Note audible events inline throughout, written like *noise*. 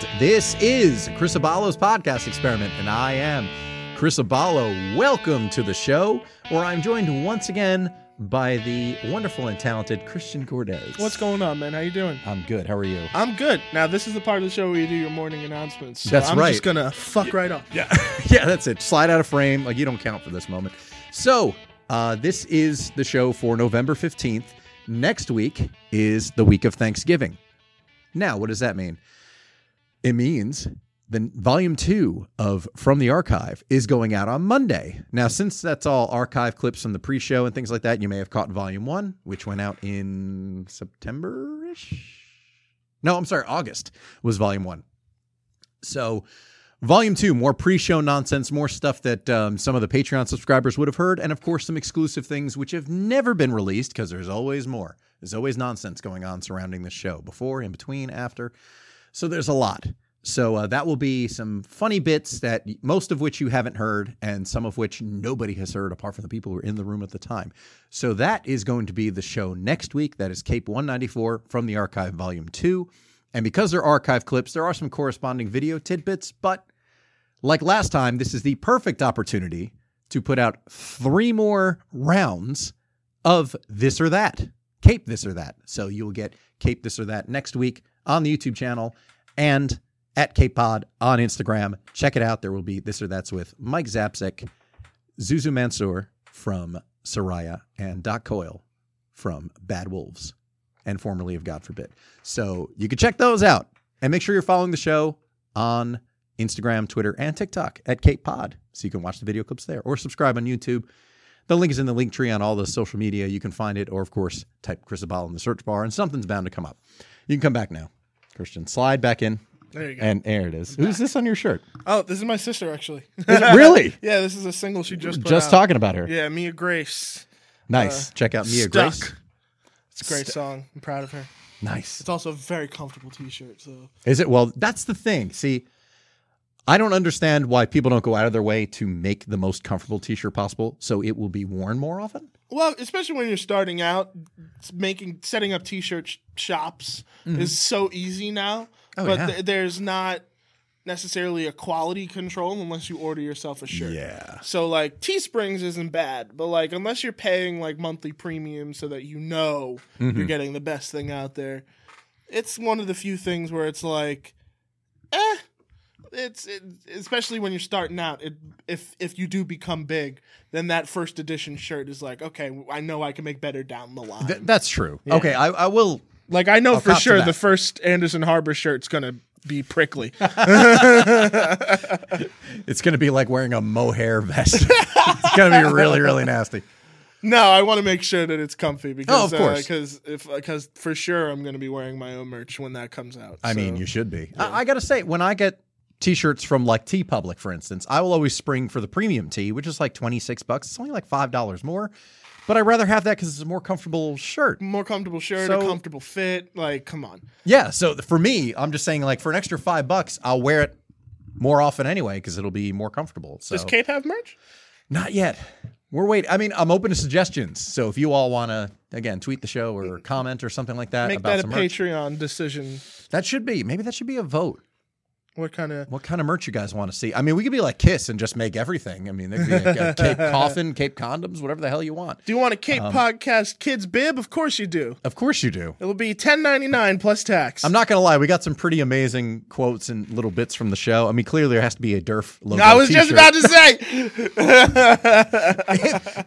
World. This is Chris Abalo's podcast experiment, and I am Chris Abalo. Welcome to the show, where I'm joined once again by the wonderful and talented Christian Cordes. What's going on, man? How you doing? I'm good. How are you? I'm good. Now, this is the part of the show where you do your morning announcements. So That's I'm right. just gonna fuck right off. Yeah, *laughs* yeah, that's it. Slide out of frame. Like you don't count for this moment. So, uh, this is the show for November 15th. Next week is the week of Thanksgiving. Now, what does that mean? It means the volume two of From the Archive is going out on Monday. Now, since that's all archive clips from the pre show and things like that, you may have caught volume one, which went out in September ish. No, I'm sorry, August was volume one. So, volume two, more pre show nonsense, more stuff that um, some of the Patreon subscribers would have heard, and of course, some exclusive things which have never been released because there's always more. There's always nonsense going on surrounding this show before, in between, after. So, there's a lot. So, uh, that will be some funny bits that most of which you haven't heard, and some of which nobody has heard apart from the people who were in the room at the time. So, that is going to be the show next week. That is Cape 194 from the archive, volume two. And because they're archive clips, there are some corresponding video tidbits, but like last time, this is the perfect opportunity to put out three more rounds of this or that, Cape this or that. So you will get Cape this or that next week on the YouTube channel and at Cape Pod on Instagram. Check it out. There will be this or that's with Mike Zapsik, ZouZou Mansour from Soraia, and Doc Coyle from Bad Wolves and formerly of God Forbid. So you can check those out and make sure you're following the show on Instagram, Twitter, and TikTok at Cape Pod so you can watch the video clips there or subscribe on YouTube. The link is in the link tree on all the social media. You can find it, or of course, type Chris Abal in the search bar and something's bound to come up. You can come back now, Christian. Slide back in. There you go. And there it is. Who's this on your shirt? oh, this is my sister, actually. *laughs* Really? yeah, this is a single she just Just out. talking about her. Yeah, Mia Grace. Nice. Uh, Check out Mia Stuck. Grace. It's a great song. I'm proud of her. Nice. It's also a very comfortable T-shirt. So Is it? Well, that's the thing. See, I don't understand why people don't go out of their way to make the most comfortable t-shirt possible so it will be worn more often. Well, especially when you're starting out, making setting up t-shirt sh- shops is so easy now. Mm-hmm. Oh, but yeah. th- there's not necessarily a quality control unless you order yourself a shirt. Yeah. So like Teesprings isn't bad, but like unless you're paying like monthly premium so that you know Mm-hmm. you're getting the best thing out there, it's one of the few things where it's like, eh. It's it, especially when you're starting out. It, if if you do become big, then that first edition shirt is like, okay, I know I can make better down the line. Th- that's true. Okay, I, I will. like I know I'll for sure the first Anderson Harbor shirt's gonna be prickly. *laughs* *laughs* It's going to be like wearing a mohair vest. *laughs* it's going to be really, really nasty. No, I want to make sure that it's comfy because Oh, of uh, course. because if uh, because for sure I'm going to be wearing my own merch when that comes out. I So- mean, you should be. I, I got to say, when I get t-shirts from like TeePublic, for instance, I will always spring for the premium tee, which is like 26 bucks. It's only like $5 more. But I'd rather have that because it's a more comfortable shirt. more comfortable shirt, So- a comfortable fit. Like, come on. Yeah. So for me, I'm just saying, like, for an extra five bucks, I'll wear it more often anyway because it'll be more comfortable. So Does Cape have merch? Not yet. We're waiting. I mean, I'm open to suggestions. So if you all want to, again, tweet the show or comment or something like that Make about that a merch, Patreon decision. that should be maybe that should be a vote. What kind of? What kind of merch you guys want to see? I mean, we could be like Kiss and just make everything. I mean, there could be like a *laughs* Cape Coffin, Cape Condoms, whatever the hell you want. Do you want a cape Um, podcast kids bib? Of course you do. Of course you do. It'll be ten ninety nine plus tax. I'm not gonna lie, we got some pretty amazing quotes and little bits from the show. I mean, clearly there has to be a Durf logo. I was just t-shirt. about to say.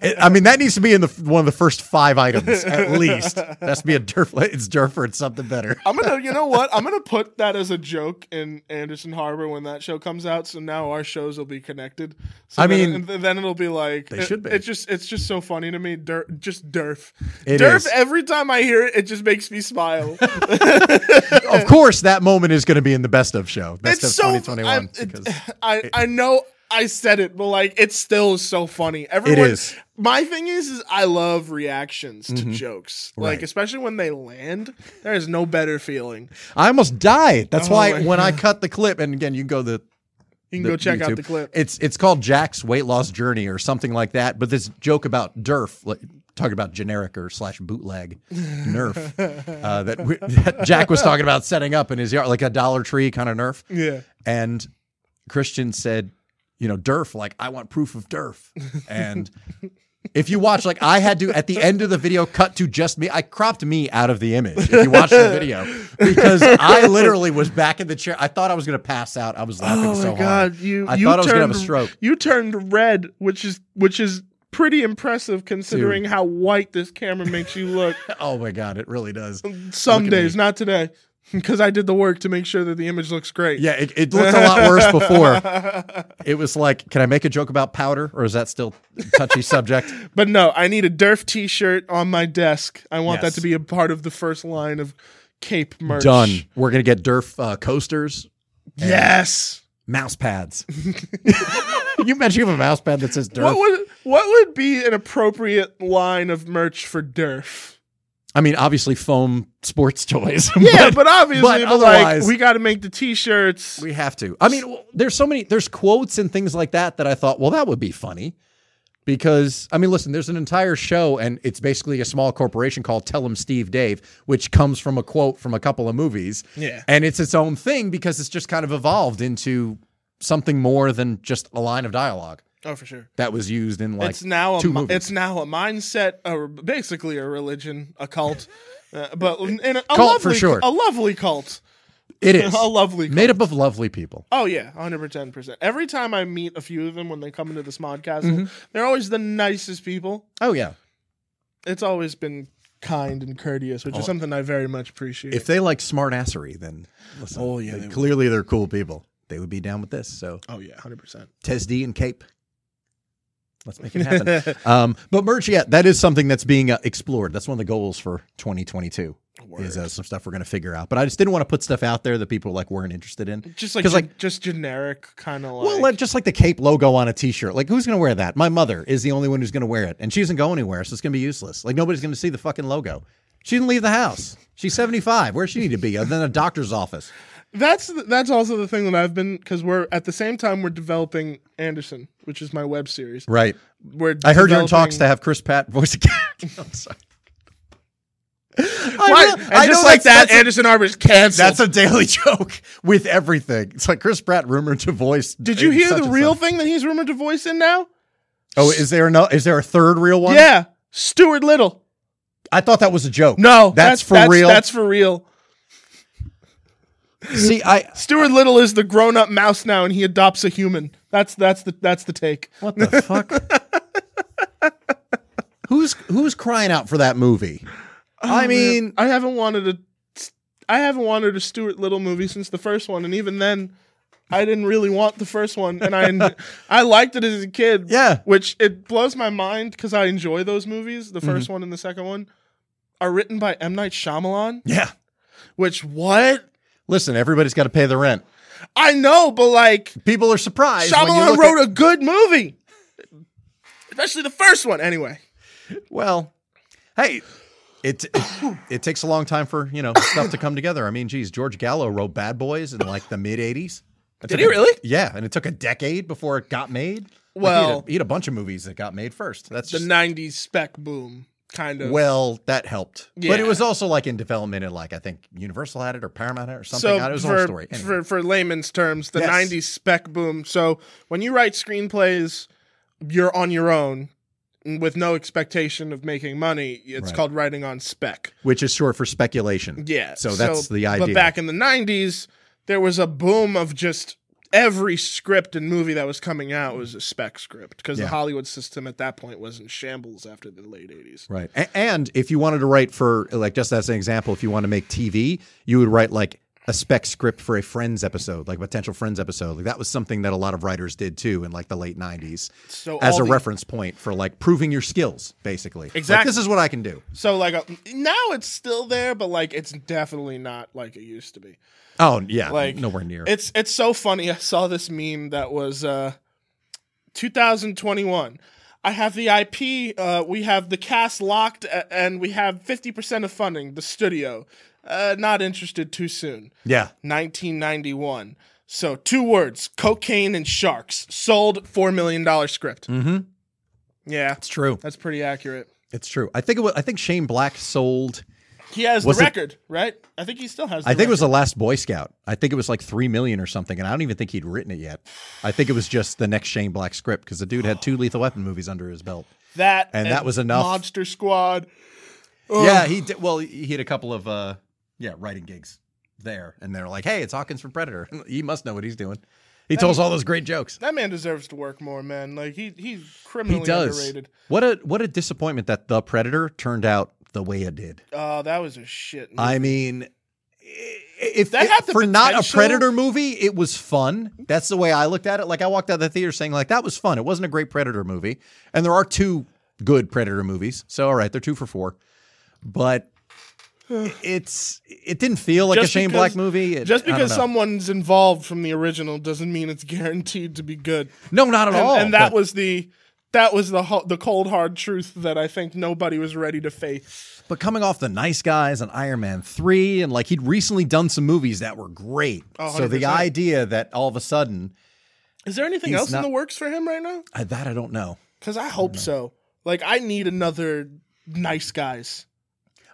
It- *laughs* I mean, that needs to be in the one of the first five items at least. That has to be a Durf. It's Durf or it's something better. I'm gonna, you know what? I'm gonna put that as a joke in Anderson Harbor when that show comes out. So now our shows will be connected. So I then, mean, then it'll be like they it- should be. It's just, it's just so funny to me. Dur- just Durf, It Durf. is. Every time I hear it, it just makes me smile. *laughs* of course, that moment is going to be in the best of show, best it's of so. 2021. I'm- it- because I, I know I said it, but like it still is so funny. Everyone, is. Mm-hmm. My thing is, is I love reactions to jokes, like Right. especially when they land. There is no better feeling. I almost died. That's Oh why when I cut the clip, and again, you can go the You can go check out the clip. It's it's called Jack's weight loss journey or something like that. But this joke about Durf, like, talking about generic or slash bootleg Nerf, *laughs* uh, that, we, that Jack was talking about setting up in his yard, like a Dollar Tree kind of Nerf. Yeah. And Christian said, you know, Durf, like, I want proof of Durf. And if you watch, like, I had to, at the end of the video, cut to just me. I cropped me out of the image if you watch the video because I literally was back in the chair. I thought I was going to pass out. I was laughing Oh so my god, hard. you I you thought I was turned, going to have a stroke. You turned red, which is which is pretty impressive considering how white this camera makes you look. *laughs* Oh my God, it really does. Some Look days, not today. *laughs* Because I did the work to make sure that the image looks great. Yeah, it, it looked a lot worse before. *laughs* It was like, can I make a joke about powder or is that still a touchy *laughs* subject? But no, I need a Derf t shirt on my desk. I want Yes. that to be a part of the first line of Cape merch. Done. We're going to get Derf uh, coasters, Yes. mouse pads. you mentioned you have a mouse pad that says Derf. What would what would be an appropriate line of merch for Durf? I mean, obviously foam sports *laughs* toys. Yeah, but, obviously, but but like we got to make the t-shirts. we have to. I mean, there's so many, there's quotes and things like that that I thought, well, that would be funny. Because, I mean, listen, there's an entire show, and it's basically a small corporation called Tell 'em Steve Dave, which comes from a quote from a couple of movies. Yeah. And it's its own thing because it's just kind of evolved into something more than just a line of dialogue Oh, for sure. that was used in like it's now a two mi- movies. it's now a mindset, or basically a religion, a cult, *laughs* uh, but in a, a Cult for sure. a lovely cult, it is *laughs* a lovely. Cult. made up of lovely people. Oh yeah, hundred ten percent. Every time I meet a few of them when they come into this Modcastle, Mm-hmm. they're always the nicest people. Oh, yeah. It's always been kind and courteous, which is something I very much appreciate. Oh. If they like smartassery, then listen, Oh, yeah, they- they would. clearly they're cool people. They would be down with this. So oh yeah, hundred percent. Tesd and Cape. Let's make it happen. *laughs* um, but merch, yeah, that is something that's being uh, explored. That's one of the goals for 2022. Is uh, some stuff we're going to figure out. But I just didn't want to put stuff out there that people like weren't interested in. Just like, gen- like- just generic kind of like. Well, like, just like the Cape logo on a T-shirt. Like, who's going to wear that? My mother is the only one who's going to wear it, and she doesn't go anywhere, so it's going to be useless. Like, nobody's going to see the fucking logo. She didn't leave the house. She's 75. Where does she need to be other than a doctor's office? That's th- that's also the thing that I've been because we're at the same time we're developing Anderson, which is my web series. Right. We're I heard you're in talks to have Chris Pratt voice a character. *laughs* I'm sorry. I, and I just like that, that's Anderson Arbor's canceled. That's a daily *laughs* joke with everything. It's like Chris Pratt rumored to voice. Did you hear the real thing that he's rumored to voice in now? Oh, is there no? Is there a third real one? Yeah, Stuart Little. I thought that was a joke. No, that's, for that's, real. That's for real. See, I Stuart Little is the grown-up mouse now, and he adopts a human. That's that's the that's the take. what the fuck? *laughs* who's who's crying out for that movie? I mean, I haven't wanted a, I haven't wanted a Stuart Little movie since the first one, and even then, I didn't really want the first one, and I *laughs* I liked it as a kid. Yeah. which it blows my mind because I enjoy those movies. The 1st Mm-hmm. one and the second one are written by M Night Shyamalan. yeah. Which what Listen, everybody's got to pay the rent. I know, but like People are surprised. when you Shyamalan wrote at- a good movie, especially the first one. Anyway, Well, hey, it, it it takes a long time for you know stuff to come together. I mean, geez, George Gallo wrote Bad Boys in like the mid '80s. It Did he a- really? Yeah, and it took a decade before it got made. Like, he, had Well- a, he had a bunch of movies that got made first. That's the just '90s spec boom kind of. well, that helped. But it was also like in development, and like I think Universal had it or Paramount had it or something. so it was a for, whole story. Anyway. for for layman's terms, the Yes. '90s spec boom. So when you write screenplays, you're on your own with no expectation of making money. It's Right. called writing on spec. which is short for speculation. Yeah. So that's the idea. But back in the '90s, there was a boom of just every script and movie that was coming out was a spec script because Yeah. the Hollywood system at that point was in shambles after the late '80s. Right. A- And if you wanted to write for, like, just as an example, if you want to make TV, you would write like a spec script for a Friends episode, like a potential Friends episode. Like that was something that a lot of writers did too in like the late 90s So as a the- reference point for like proving your skills, basically. Like, Exactly. this is what I can do. So like uh, now it's still there, but like it's definitely not like it used to be. Oh, yeah. Like nowhere near. It's it's so funny. I saw this meme that was uh 2021. I have the IP. Uh, we have the cast locked, and we have 50% of funding. The studio, uh, not interested too soon. yeah. 1991. So two words: cocaine and sharks. Sold four million dollar script. Mm-hmm. Yeah, It's true. that's pretty accurate. It's true. I think it was. I think Shane Black sold. He has Was the it- record, right? I think he still has. The I think it was the last Boy Scout. I think it was like three million or something, and I don't even think he'd written it yet. I think it was just the next Shane Black script because the dude had two Lethal Weapon movies under his belt. that, and that was enough. Monster Squad. Ugh. Yeah, he did. Well, he had a couple of uh, yeah, writing gigs there, and they're like, "Hey, it's Hawkins from Predator. *laughs* he must know what he's doing." He told us all those great jokes. That man deserves to work more, man. Like he he's He criminally does. underrated. What a what a disappointment that the Predator turned out the way it did. Oh, that was a shit. movie. I mean, if That it- had the for not a Predator movie, it was fun. That's the way I looked at it. Like I walked out of the theater saying, like that was fun. It wasn't a great Predator movie, and there are two good Predator movies. So all right, they're two for four, but *sighs* it's it didn't feel like Just a Shane because- Black movie. It- Just because someone's involved from the original doesn't mean it's *laughs* guaranteed to be good. no, not at And, all. and that but- was the that was the ho- the cold hard truth that I think nobody was ready to face. But coming off the Nice Guys and Iron Man 3, and like he'd recently done some movies that were great. Oh, so the idea that all of a sudden, Is there anything else not- in the works for him right now? I, that I don't know. Because I hope so. Like I need another nice guys.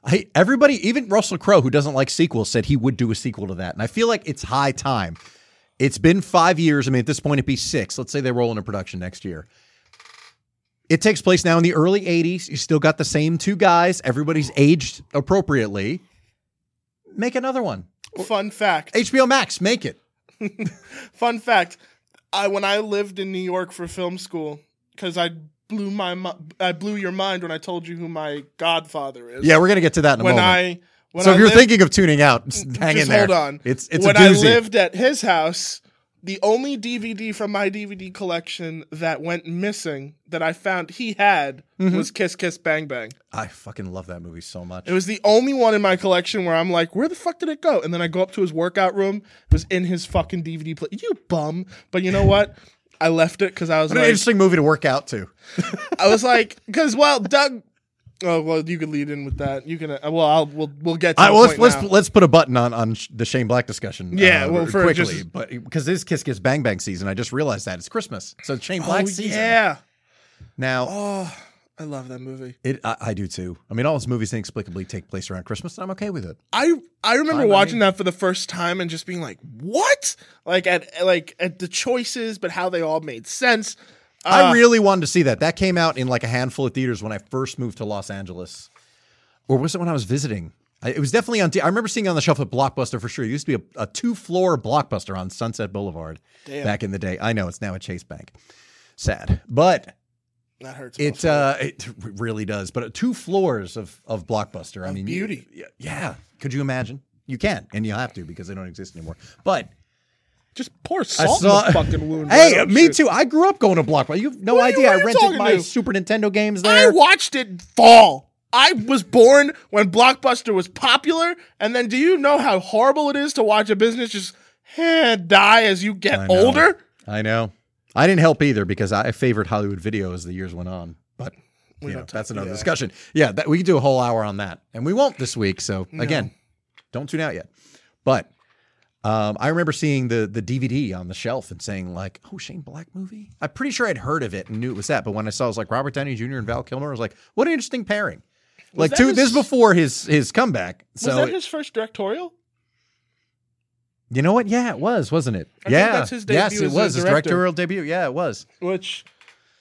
I, everybody, even Russell Crowe, who doesn't like sequels, said he would do a sequel to that. And I feel like it's high time. It's been five years. I mean, at this point, it'd be six. Let's say they roll into production next year. It takes place now in the early 80s. You still got the same two guys. Everybody's aged appropriately. Make another one. Fun fact. HBO Max, make it. *laughs* Fun fact. I when I lived in New York for film school, because I blew my I blew your mind when I told you who my godfather is. Yeah, we're going to get to that in a When moment. I when I so I if you're lived- thinking of tuning out, *laughs* hang in there. hold on. It's it's when I lived at his house, the only DVD from my DVD collection that went missing that I found he had Mm-hmm. was Kiss Kiss Bang Bang. I fucking love that movie so much. It was the only one in my collection where I'm like, where the fuck did it go? And then I go up to his workout room. It was in his fucking DVD player. You bum. But you know what? I left it because I was What an interesting movie to work out to. *laughs* I was like, because well, Doug. Oh well, you could lead in with that. You can. Uh, well, I'll we'll we'll get. To the well, let's let's let's put a button on on sh- the Shane Black discussion. Yeah, uh, well, quickly, just- but because this Kiss Kiss Bang Bang season, I just realized that it's Christmas, so it's Shane Black Oh season. yeah. Now Oh, I love that movie. it, I, I do too. I mean, all his movies inexplicably take place around Christmas, and I'm okay with it. I I remember Fine watching me. that for the first time and just being like, "What?" Like at like at the choices, but how they all made sense. I Uh, really wanted to see that. That came out in like a handful of theaters when I first moved to Los Angeles, or was it when I was visiting? I, it was definitely on. I remember seeing it on the shelf at Blockbuster for sure. It used to be a, a two floor Blockbuster on Sunset Boulevard Damn. back in the day. I know it's now a Chase Bank. Sad, but that hurts. It uh, it really does. But uh, two floors of of blockbuster. I mean, beauty. yeah, yeah. Could you imagine? You can, and you'll have to because they don't exist anymore. But just pour I salt saw. in the fucking wound. *laughs* hey, right? Me shit. too. I grew up going to Blockbuster. You have no What are you- idea. I rented my to? Super Nintendo games there. I watched it fall. I was born when Blockbuster was popular, and then do you know how horrible it is to watch a business just eh, die as you get know. older? I know. I didn't help either because I favored Hollywood Video as the years went on. But you know, that's another yeah. discussion. Yeah, that, we could do a whole hour on that, and we won't this week. So again, don't tune out yet. But um, I remember seeing the the DVD on the shelf and saying like, "Oh, Shane Black movie." I'm pretty sure I'd heard of it and knew it was that, but when I saw it was like Robert Downey Jr. and Val Kilmer, I was like, "What an interesting pairing." like two, his- this is before his his comeback. Was that his first directorial? you know what? Yeah, it was, wasn't it? I think yeah, that's his yes, debut it as was his director. directorial debut. Yeah, it was. Which,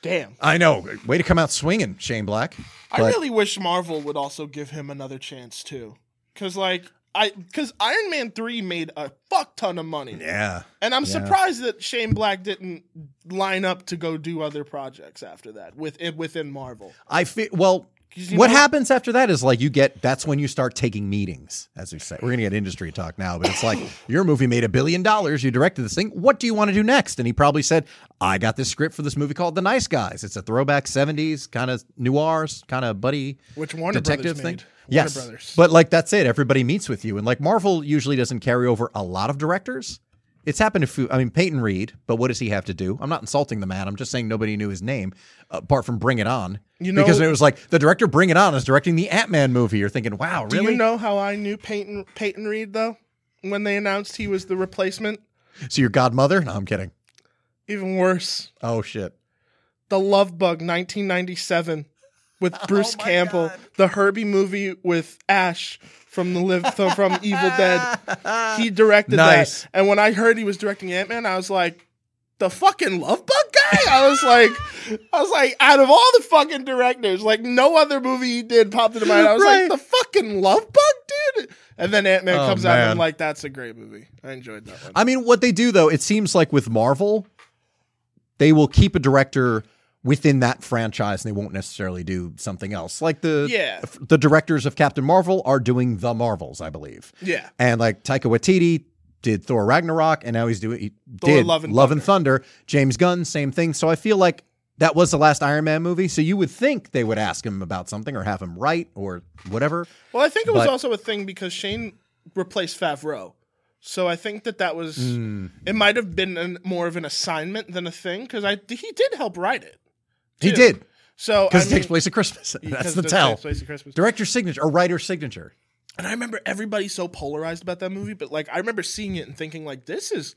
damn. I know. Way to come out swinging, Shane Black. I really wish Marvel would also give him another chance too, because like I, because Iron Man three made a fuck ton of money, Yeah. and I'm Yeah. surprised that Shane Black didn't line up to go do other projects after that within within Marvel. I feel well. What know- happens after that is like you get that's when you start taking meetings, as we say. We're gonna get industry talk now, but it's like *laughs* your movie made a billion dollars, you directed this thing. What do you want to do next? And he probably said, I got this script for this movie called The Nice Guys. It's a throwback 70s, kind of noirs, kind of buddy Which Warner detective Brothers thing. made. Yes. Warner Brothers. But like that's it. Everybody meets with you. And like Marvel usually doesn't carry over a lot of directors. It's happened to I mean Peyton Reed, but what does he have to do? I'm not insulting the man. I'm just saying nobody knew his name apart from Bring It On. You know- because it was like the director Bring It On is directing the Ant-Man movie. You're thinking, "Wow, really? Do you know how I knew Peyton Peyton Reed though? When they announced he was the replacement, So your godmother? No, I'm kidding. Even worse, Oh shit. The Love Bug, 1997, with *laughs* oh Bruce Oh Campbell, God. the Herbie movie with Ash from the live from *laughs* Evil Dead. He directed Nice. that, and when I heard he was directing Ant Man, I was like, the fucking Love Bug guy. I was like, I was like, out of all the fucking directors, like no other movie he did popped into my head. I was Right. like, the fucking Love Bug, dude. And then Ant Man Oh, comes out, and I'm like, that's a great movie. I enjoyed that one. I mean, what they do though, it seems like with Marvel, they will keep a director within that franchise and they won't necessarily do something else. Like the Yeah. the directors of Captain Marvel are doing the Marvels, I believe. yeah, And like Taika Waititi did Thor Ragnarok and now he's doing he Thor did Love and Thunder. James Gunn, same thing. So I feel like that was the last Iron Man movie. So you would think they would ask him about something or have him write or whatever. Well, I think it was But- also a thing because Shane replaced Favreau. So I think that that was Hmm. it might have been an, more of an assignment than a thing because I he did help write it. He did So because I it takes place at Christmas. *laughs* That's the tell. place at Christmas. Director's signature or writer's signature. And I remember everybody so polarized about that movie, but like I remember seeing it and thinking like this is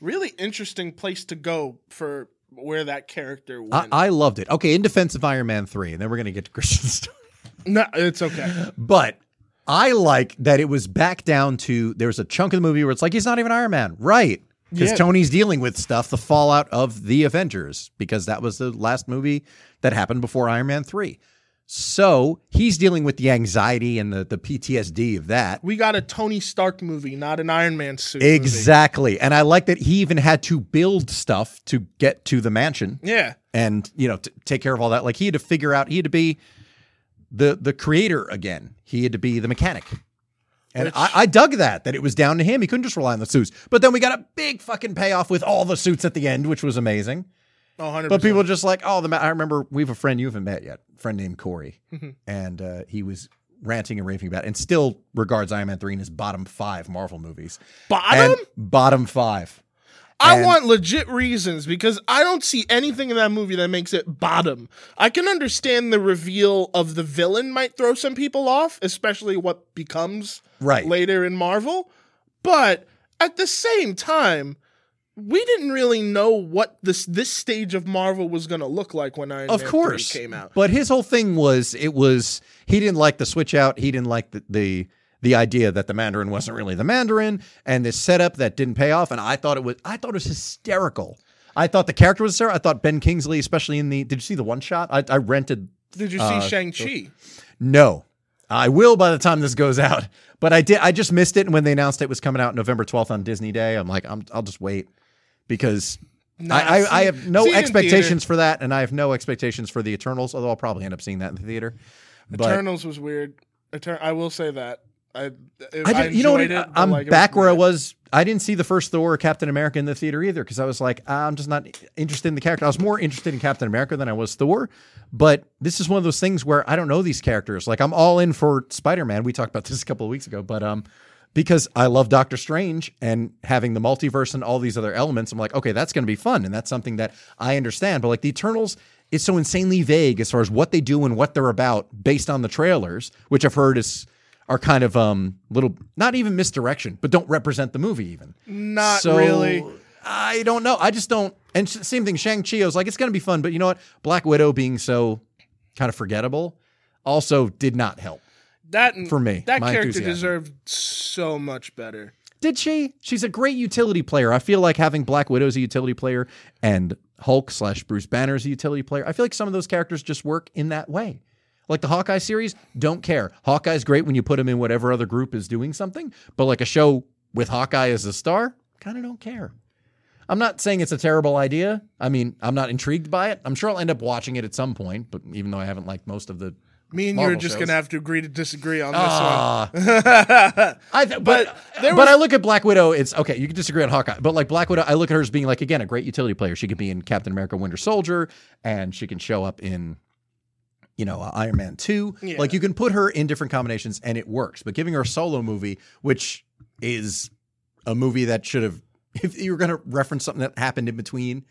really interesting place to go for where that character I, went. I loved it. Okay, in defense of Iron Man 3, and then we're going to get to Christian's *laughs* story. no, it's okay. But I like that it was back down to there's a chunk of the movie where it's like he's not even Iron Man, right? Because Yeah. Tony's dealing with stuff, the fallout of the Avengers, because that was the last movie that happened before Iron Man 3. So he's dealing with the anxiety and the, the PTSD of that. We got a Tony Stark movie, not an Iron Man suit. movie. Exactly. And I like that he even had to build stuff to get to the mansion Yeah. and, you know, t- take care of all that. Like he had to figure out, he had to be the the creator again. He had to be the mechanic. And Which- I, I dug that, that it was down to him. He couldn't just rely on the suits. But then we got a big fucking payoff with all the suits at the end, which was amazing. Oh, 100%. But people just like, oh, the ma-. I remember we have a friend you haven't met yet, a friend named Corey, Mhm. and uh, he was ranting and raving about, it, and still regards Iron Man three in his bottom five Marvel movies. bottom. And bottom five. I And- want legit reasons because I don't see anything in that movie that makes it bottom. I can understand the reveal of the villain might throw some people off, especially what becomes Right. later in Marvel. But at the same time, we didn't really know what this this stage of Marvel was going to look like when Iron Of Man 3 course, came out. But his whole thing was it was he didn't like the switch out. He didn't like the the, the idea that the Mandarin wasn't really the Mandarin, and this setup that didn't pay off. And I thought it was I thought it was hysterical. I thought the character was there. I thought Ben Kingsley, especially in the. Did you see the one shot? I, I rented. Did you see uh, Shang Chi? No, I will by the time this goes out. But I did. I just missed it, and when they announced it was coming out November twelfth on Disney Day, I'm like, I'm, I'll just wait because I, I, I have no expectations for that, and I have no expectations for the Eternals. Although I'll probably end up seeing that in the theater. But Eternals was weird. Etern- I will say that. I, I, did, you know what? it, I'm like, back where I was. I didn't see the first Thor or Captain America in the theater either because I was like, I'm just not interested in the character. I was more interested in Captain America than I was Thor. But this is one of those things where I don't know these characters. Like I'm all in for Spider Man. We talked about this a couple of weeks ago, but um, because I love Doctor Strange and having the multiverse and all these other elements, I'm like, okay, that's going to be fun, and that's something that I understand. But like the Eternals is so insanely vague as far as what they do and what they're about based on the trailers, which I've heard is are kind of um little not even misdirection, but don't represent the movie even. Not So, really. I don't know. I just don't. And same thing. Shang Chi. I was like, it's going to be fun, but you know what? Black Widow being so kind of forgettable also did not help. That for me, that character enthusiasm. deserved so much better. Did she? She's a great utility player. I feel like having Black Widow as a utility player and Hulk slash Bruce Banner as a utility player. I feel like some of those characters just work in that way. Like the Hawkeye series, don't care. Hawkeye's great when you put him in whatever other group is doing something, but like a show with Hawkeye as a star, kind of don't care. I'm not saying it's a terrible idea. I mean, I'm not intrigued by it. I'm sure I'll end up watching it at some point, but even though I haven't liked most of the Me and you are just shows. gonna have to agree to disagree on this Ah. one. *laughs* I th- but But but I look at Black Widow. It's okay. You can disagree on Hawkeye, but like Black Widow, I look at her as being like again a great utility player. She could be in Captain America: Winter Soldier, and she can show up in, you know, uh, Iron Man Two. Yeah. Like you can put her in different combinations, and it works. But giving her a solo movie, which is a movie that should have, *laughs* if you were going to reference something that happened in between,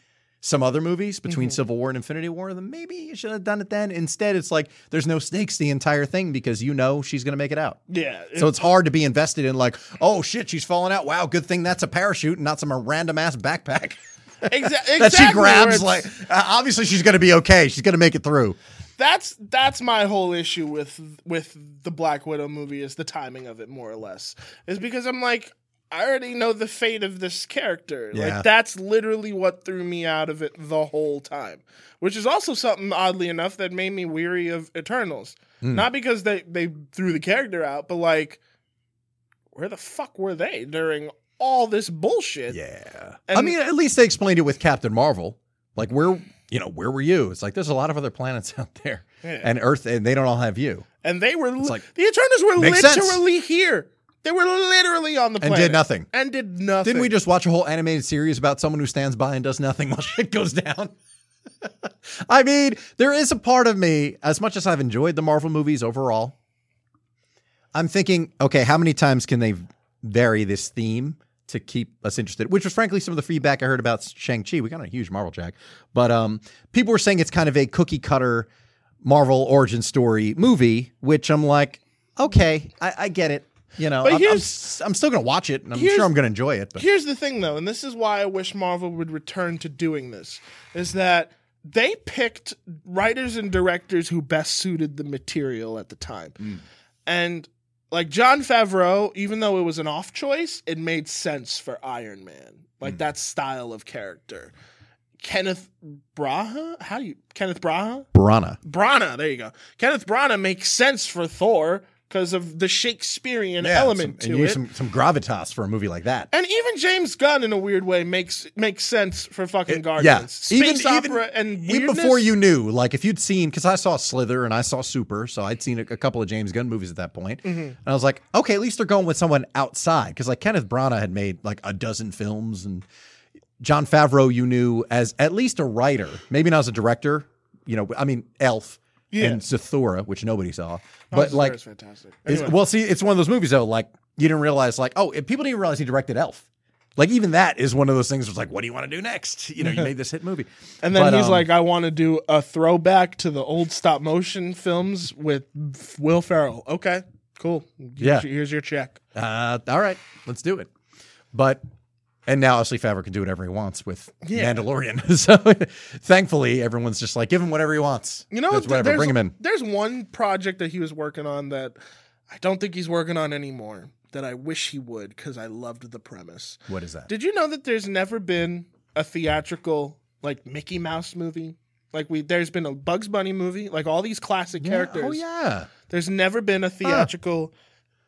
some other movies between Mm-hmm. Civil War and Infinity War, then maybe you should have done it then. Instead, it's like there's no stakes the entire thing because you know she's going to make it out. Yeah. So it's hard to be invested in like, oh shit, she's falling out. Wow, good thing that's a parachute and not some random ass backpack exa- *laughs* that she grabs. Like, uh, obviously she's going to be okay. She's going to make it through. That's that's my whole issue with with the Black Widow movie is the timing of it more or less. Is because I'm like I already know the fate of this character. Yeah. Like that's literally what threw me out of it the whole time. Which is also something oddly enough that made me weary of Eternals. Hmm. Not because they they threw the character out, but like where the fuck were they during all this bullshit? Yeah. And- I mean, at least they explained it with Captain Marvel. Like, where, you know, where were you? It's like there's a lot of other planets *laughs* out there, Yeah. and Earth, and they don't all have you, And they were li- like- the Eternals were Makes sense. literally here. They were literally on the planet and did nothing. and did nothing. Didn't we just watch a whole animated series about someone who stands by and does nothing *laughs* while shit goes down? *laughs* I mean, there is a part of me, as much as I've enjoyed the Marvel movies overall, I'm thinking, okay, how many times can they vary this theme to keep us interested? Which was frankly some of the feedback I heard about Shang-Chi. We got a huge Marvel jack. But um, people were saying it's kind of a cookie cutter Marvel origin story movie, which I'm like, okay, I, I get it. You know, But I'm, I'm, here's- s- I'm still going to watch it, and I'm sure I'm going to enjoy it. But Here's the thing, though, and this is why I wish Marvel would return to doing this: is that they picked writers and directors who best suited the material at the time, Mm. and like Jon Favreau, even though it was an off choice, it made sense for Iron Man, Mm. like that style of character. Kenneth Braha, how do you Kenneth Braha? Branagh. Branagh, there you go. Kenneth Branagh makes sense for Thor because of the Shakespearean element some, to and you it. need some some gravitas for a movie like that. and even James Gunn, in a weird way, makes makes sense for fucking It- Guardians. yeah. Space Even- opera even- and weirdness. Even before you knew, like if you'd seen, because I saw Slither and I saw Super, so I'd seen a, a couple of James Gunn movies at that point, Mm-hmm. and I was like, okay, at least they're going with someone outside, because like Kenneth Branagh had made like a dozen films, and Jon Favreau you knew as at least a writer, maybe not as a director. You know, I mean, Elf Yeah. and Zathura, which nobody saw, Oh, but this like fantastic. Anyway, well, see, it's one of those movies though. Like you didn't realize, like, oh, if people didn't realize he directed Elf. Like even that is one of those things. It's like, what do you want to do next? *laughs* You know, you made this hit movie, and then But, he's um, like, "I want to do a throwback to the old stop motion films with Will Ferrell." Okay, cool. Yeah. here's your check. uh, all right, let's do it. But and now obviously Favreau can do whatever he wants with Yeah. Mandalorian. *laughs* so thankfully, everyone's just like, give him whatever he wants. You know, That's whatever. there's, Bring him in. There's one project that he was working on that I don't think he's working on anymore. That I wish he would because I loved the premise. What is that? Did you know that there's never been a theatrical like Mickey Mouse movie? Like we, there's been a Bugs Bunny movie, like all these classic Yeah, characters. Oh yeah. There's never been a theatrical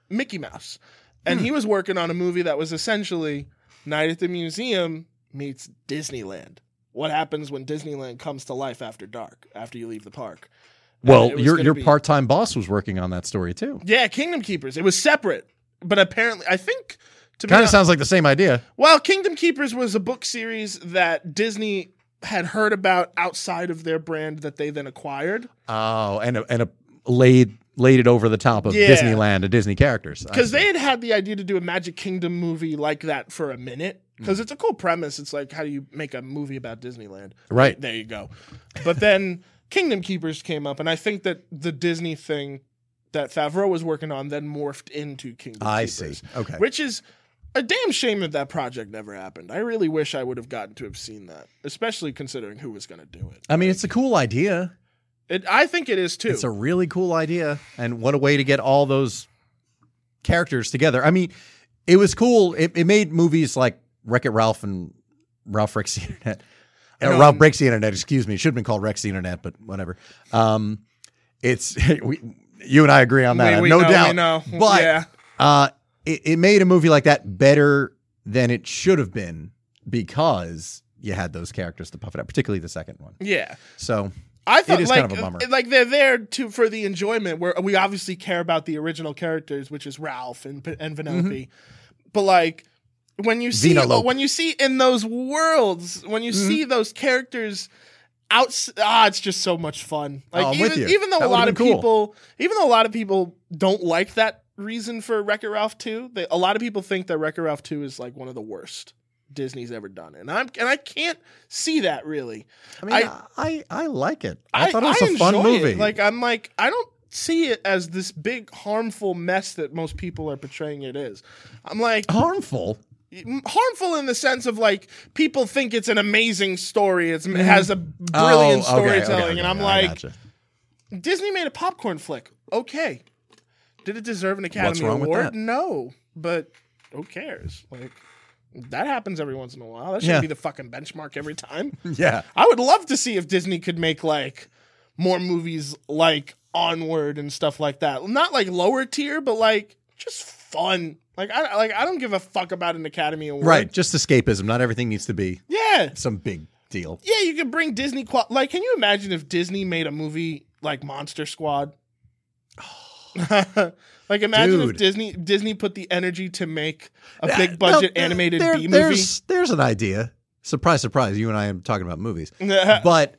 Mickey Mouse, and Hmm. he was working on a movie that was essentially Night at the Museum meets Disneyland. What happens when Disneyland comes to life after dark, after you leave the park? Uh, well, your your be- part time boss was working on that story too. yeah, Kingdom Keepers. It was separate, but apparently, I think to Kind of sounds like the same idea. Well, Kingdom Keepers was a book series that Disney had heard about outside of their brand that they then acquired. Oh, and a, and a laid laid it over the top of Yeah. Disneyland and Disney characters Because they had had the idea to do a Magic Kingdom movie like that for a minute. Because it's a cool premise. It's like, how do you make a movie about Disneyland? right. There you go. But then Kingdom Keepers came up, and I think that the Disney thing that Favreau was working on then morphed into Kingdom I Keepers. see. Okay. Which is a damn shame that that project never happened. I really wish I would have gotten to have seen that, especially considering who was going to do it. I mean, it's a cool idea. It, I think it is too. It's a really cool idea, and what a way to get all those characters together. I mean, it was cool. It, it made movies like Wreck It Ralph and Ralph Breaks the Internet. Uh, Ralph Breaks the Internet. Excuse me. It should have been called Rex the Internet, but whatever. Um, it's *laughs* we, you and I agree on that. We, we no know, doubt. Know. But yeah. uh, it, it made a movie like that better than it should have been because you had those characters to puff it up, particularly the second one. Yeah. So I thought is like kind of a bummer. uh, like they're there to for the enjoyment where we obviously care about the original characters, which is Ralph and and Vanellope. But like when you see when you see in those worlds, when you Mhm. see those characters out ah it's just so much fun. Like Oh, I'm even with you. even though That a lot of cool. people even though a lot of people don't like that reason for Wreck-It Ralph 2, they, a lot of people think that Wreck-It Ralph 2 is like one of the worst Disney's ever done, and I'm and I can't see that really. I mean, I I, I like it. I, I thought it was I a fun movie. It. Like I'm like I don't see it as this big harmful mess that most people are portraying it is. I'm like harmful. harmful in the sense of like people think it's an amazing story. It's, It has a mm-hmm. brilliant Oh, okay, okay, storytelling, okay, and I'm like, gotcha. Disney made a popcorn flick. Okay, did it deserve an Academy What's wrong with Award? No, but who cares? Like that happens every once in a while. That shouldn't Yeah. be the fucking benchmark every time. *laughs* yeah. I would love to see if Disney could make like more movies like Onward and stuff like that. Not like lower tier, but like just fun. Like I like I don't give a fuck about an Academy Award. Right. Just escapism. Not everything needs to be Yeah. some big deal. Yeah, you could bring Disney qual- like can you imagine if Disney made a movie like Monster Squad? Oh, *laughs* like imagine if Disney Disney put the energy to make a big budget no, animated there- B movie. There's, there's an idea. Surprise, surprise. You and I am talking about movies. *laughs* but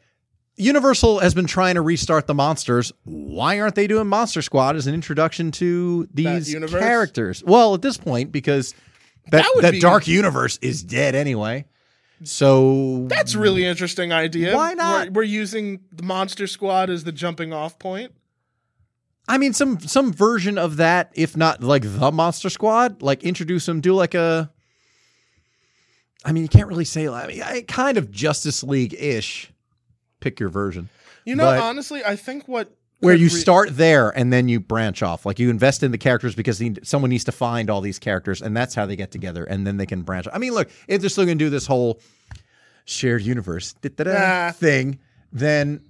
Universal has been trying to restart the monsters. Why aren't they doing Monster Squad as an introduction to these characters? Well, at this point, because that, That that be- dark universe is dead anyway. So That's really interesting idea. Why not? We're, we're using the Monster Squad as the jumping off point. I mean, some some version of that, if not like the Monster Squad, like introduce them, do like a. I mean, you can't really say. I mean, I, kind of Justice League ish. Pick your version. You know, But- honestly, I think what where you re- start there and then you branch off. Like you invest in the characters because someone needs to find all these characters, and that's how they get together, and then they can branch. I mean, look, if they're still going to do this whole shared universe Nah. thing, then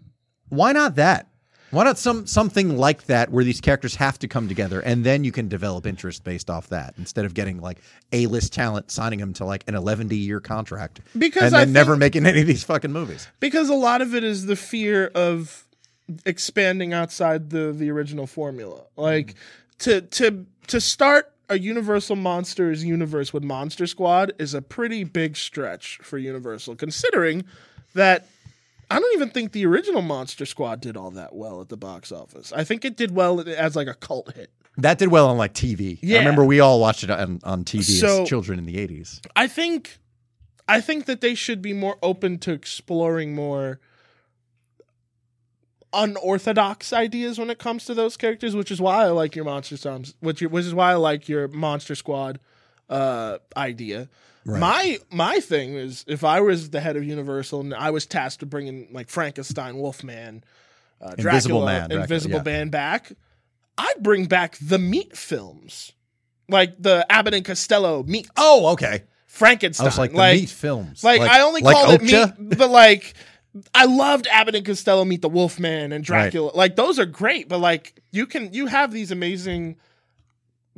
why not that? Why not some something like that where these characters have to come together, and then you can develop interest based off that instead of getting like a list talent signing them to like an eleven year contract Because and I then never making any of these fucking movies. because a lot of it is the fear of expanding outside the the original formula. Like mm-hmm. to to to start a Universal Monsters universe with Monster Squad is a pretty big stretch for Universal, considering that I don't even think the original Monster Squad did all that well at the box office. I think it did well as like a cult hit. That did well on like TV. Yeah. I remember we all watched it on, on TV So- as children in the eighties. I think I think that they should be more open to exploring more unorthodox ideas when it comes to those characters, which is why I like your Monster Sounds, which which is why I like your Monster Squad uh idea. My my thing is if I was the head of Universal and I was tasked with bringing like Frankenstein, Wolfman, uh, Dracula, Invisible Man, Dracula, Invisible yeah. Man back, I'd bring back the meet films. Like the Abbott and Costello meet. Oh, okay. Frankenstein. I was like, the like, meet films. like, I only like called it meet, but like I loved Abbott and Costello meet the Wolfman and Dracula. Like those are great, but like you can you have these amazing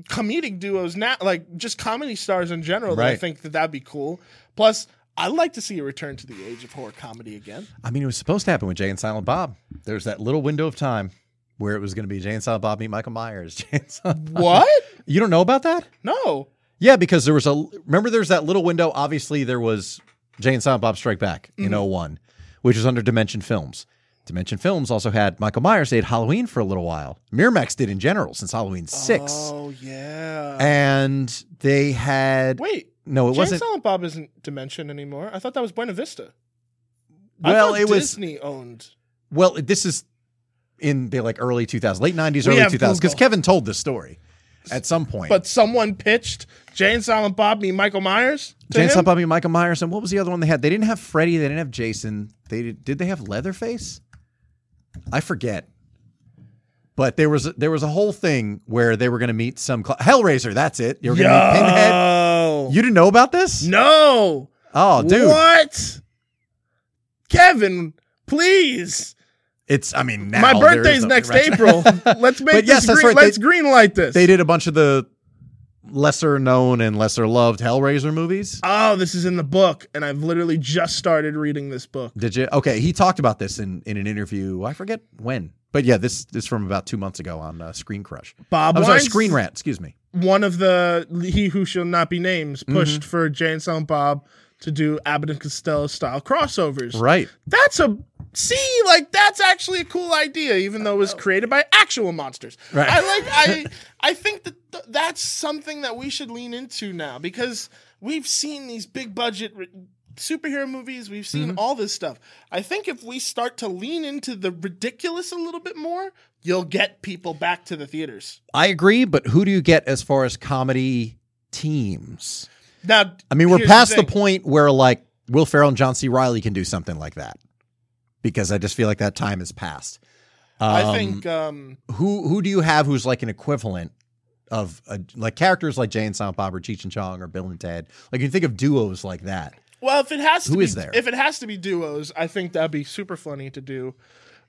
comedic duos now, like just comedy stars in general. That I think that that'd be cool. Plus, I'd like to see a return to the age of horror comedy again. I mean, it was supposed to happen with Jay and Silent Bob. There was that little window of time where it was going to be Jay and Silent Bob meet Michael Myers. *laughs* Jay and Silent Bob- What? You don't know about that? No. Yeah, because there was a remember there's that little window. Obviously, there was Jay and Silent Bob Strike Back in Mm-hmm. '01, which was under Dimension Films. Dimension Films also had Michael Myers. They had Halloween for a little while. Miramax did in general since Halloween six, Oh yeah. and they had Wait. no, it Jay and wasn't. Jane Silent Bob isn't Dimension anymore. I thought that was Buena Vista. Well, it was Disney owned. Well, this is in the like early 2000s, late 90s, We early have 2000s, because Kevin told this story at some point. But someone pitched Jay and Silent Bob me Michael Myers. James him? Bobby, Michael Myers, and what was the other one they had? They didn't have Freddy. They didn't have Jason. They did. Did they have Leatherface? I forget. But there was a, there was a whole thing where they were going to meet some cl- Hellraiser. That's it. You were going to meet Pinhead. You didn't know about this? no. Oh, dude, What? Kevin, please. it's. I mean, now My birthday's next. April. *laughs* Let's make But this yes, green. right. Let's green light this. They did a bunch of the lesser known and lesser loved Hellraiser movies. Oh, this is in the book, and I've literally just started reading this book. Did you? Okay, he talked about this in, in an interview. I forget when, but yeah, this this from about two months ago on uh, Screen Crush. Bob I'm sorry, Screen Rant. Excuse me. one of the he who shall not be names Mm-hmm. pushed for Jay and Silent Bob to do Abbott and Costello style crossovers. Right. That's a see, like that's actually a cool idea, even though it was created by actual monsters. Right. I like I *laughs* I think that th- that's something that we should lean into now because we've seen these big budget re- superhero movies. We've seen Mm-hmm. all this stuff. I think if we start to lean into the ridiculous a little bit more, you'll get people back to the theaters. I agree, but who do you get as far as comedy teams? Now, I mean, we're past the, thing. point where like Will Ferrell and John C. Reilly can do something like that because I just feel like that time has passed. I Um, think um, who who do you have who's like an equivalent of a, like characters like Jay and Silent Bob or Cheech and Chong or Bill and Ted? Like you think of duos like that. Well, if it has to Who be, is there? if it has to be duos, I think that'd be super funny to do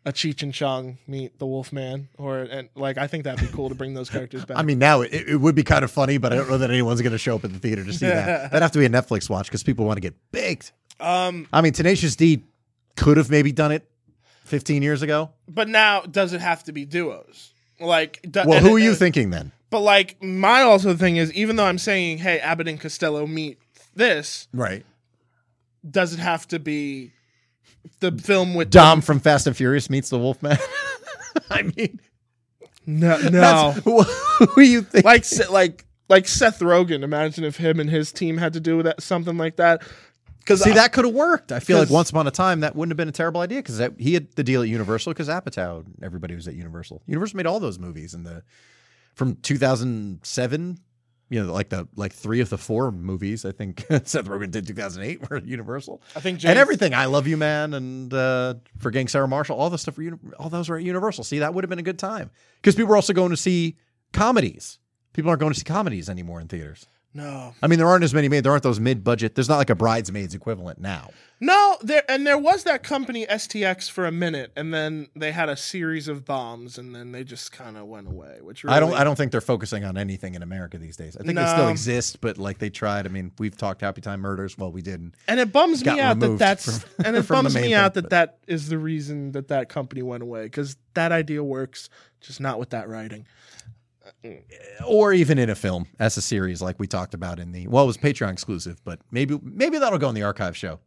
a Cheech and Chong meet the Wolfman, or and like I think that'd be cool to bring those characters *laughs* back. I mean, now it, it would be kind of funny, but I don't know that anyone's going to show up at the theater to see that. *laughs* That'd have to be a Netflix watch because people want to get baked. um, I mean, Tenacious D could have maybe done it 15 years ago. but now does it have to be duos? Like, do, Well, who are you and- thinking then? But like, my also thing is, even though I'm saying, hey, Abbott and Costello meet this, Right. does it have to be the film with Dom from Fast and Furious meets the Wolfman. *laughs* I mean, No, no. *laughs* who you think? like like like Seth Rogen. Imagine if him and his team had to do with that something like that. Because See, that could have worked. I feel like once upon a time that wouldn't have been a terrible idea because he had the deal at Universal because Apatow, everybody was at Universal. Universal made all those movies in the from 2007. You know, like the like three of the four movies I think *laughs* Seth Rogen did 2008 were Universal, I think and everything. I Love You Man and uh, Forgetting Sarah Marshall, all the stuff. Were, all those were at Universal. See, that would have been a good time because people were also going to see comedies. People aren't going to see comedies anymore in theaters. No, I mean, there aren't as many made. There aren't those mid-budget. There's not like a Bridesmaids equivalent now. no. There and there was that company STX for a minute, and then they had a series of bombs, and then they just kind of went away. Which really, I don't. I don't think they're focusing on anything in America these days. I think they still exist, but like they tried. I mean, we've talked Happy Time Murders. Well, we didn't. And it bums me out that that's from- *laughs* and it bums me thing, out that but- that is the reason that that company went away because that idea works, just not with that writing. Or even in a film as a series, like we talked about in the. Well, it was Patreon exclusive, but maybe maybe that'll go in the archive show.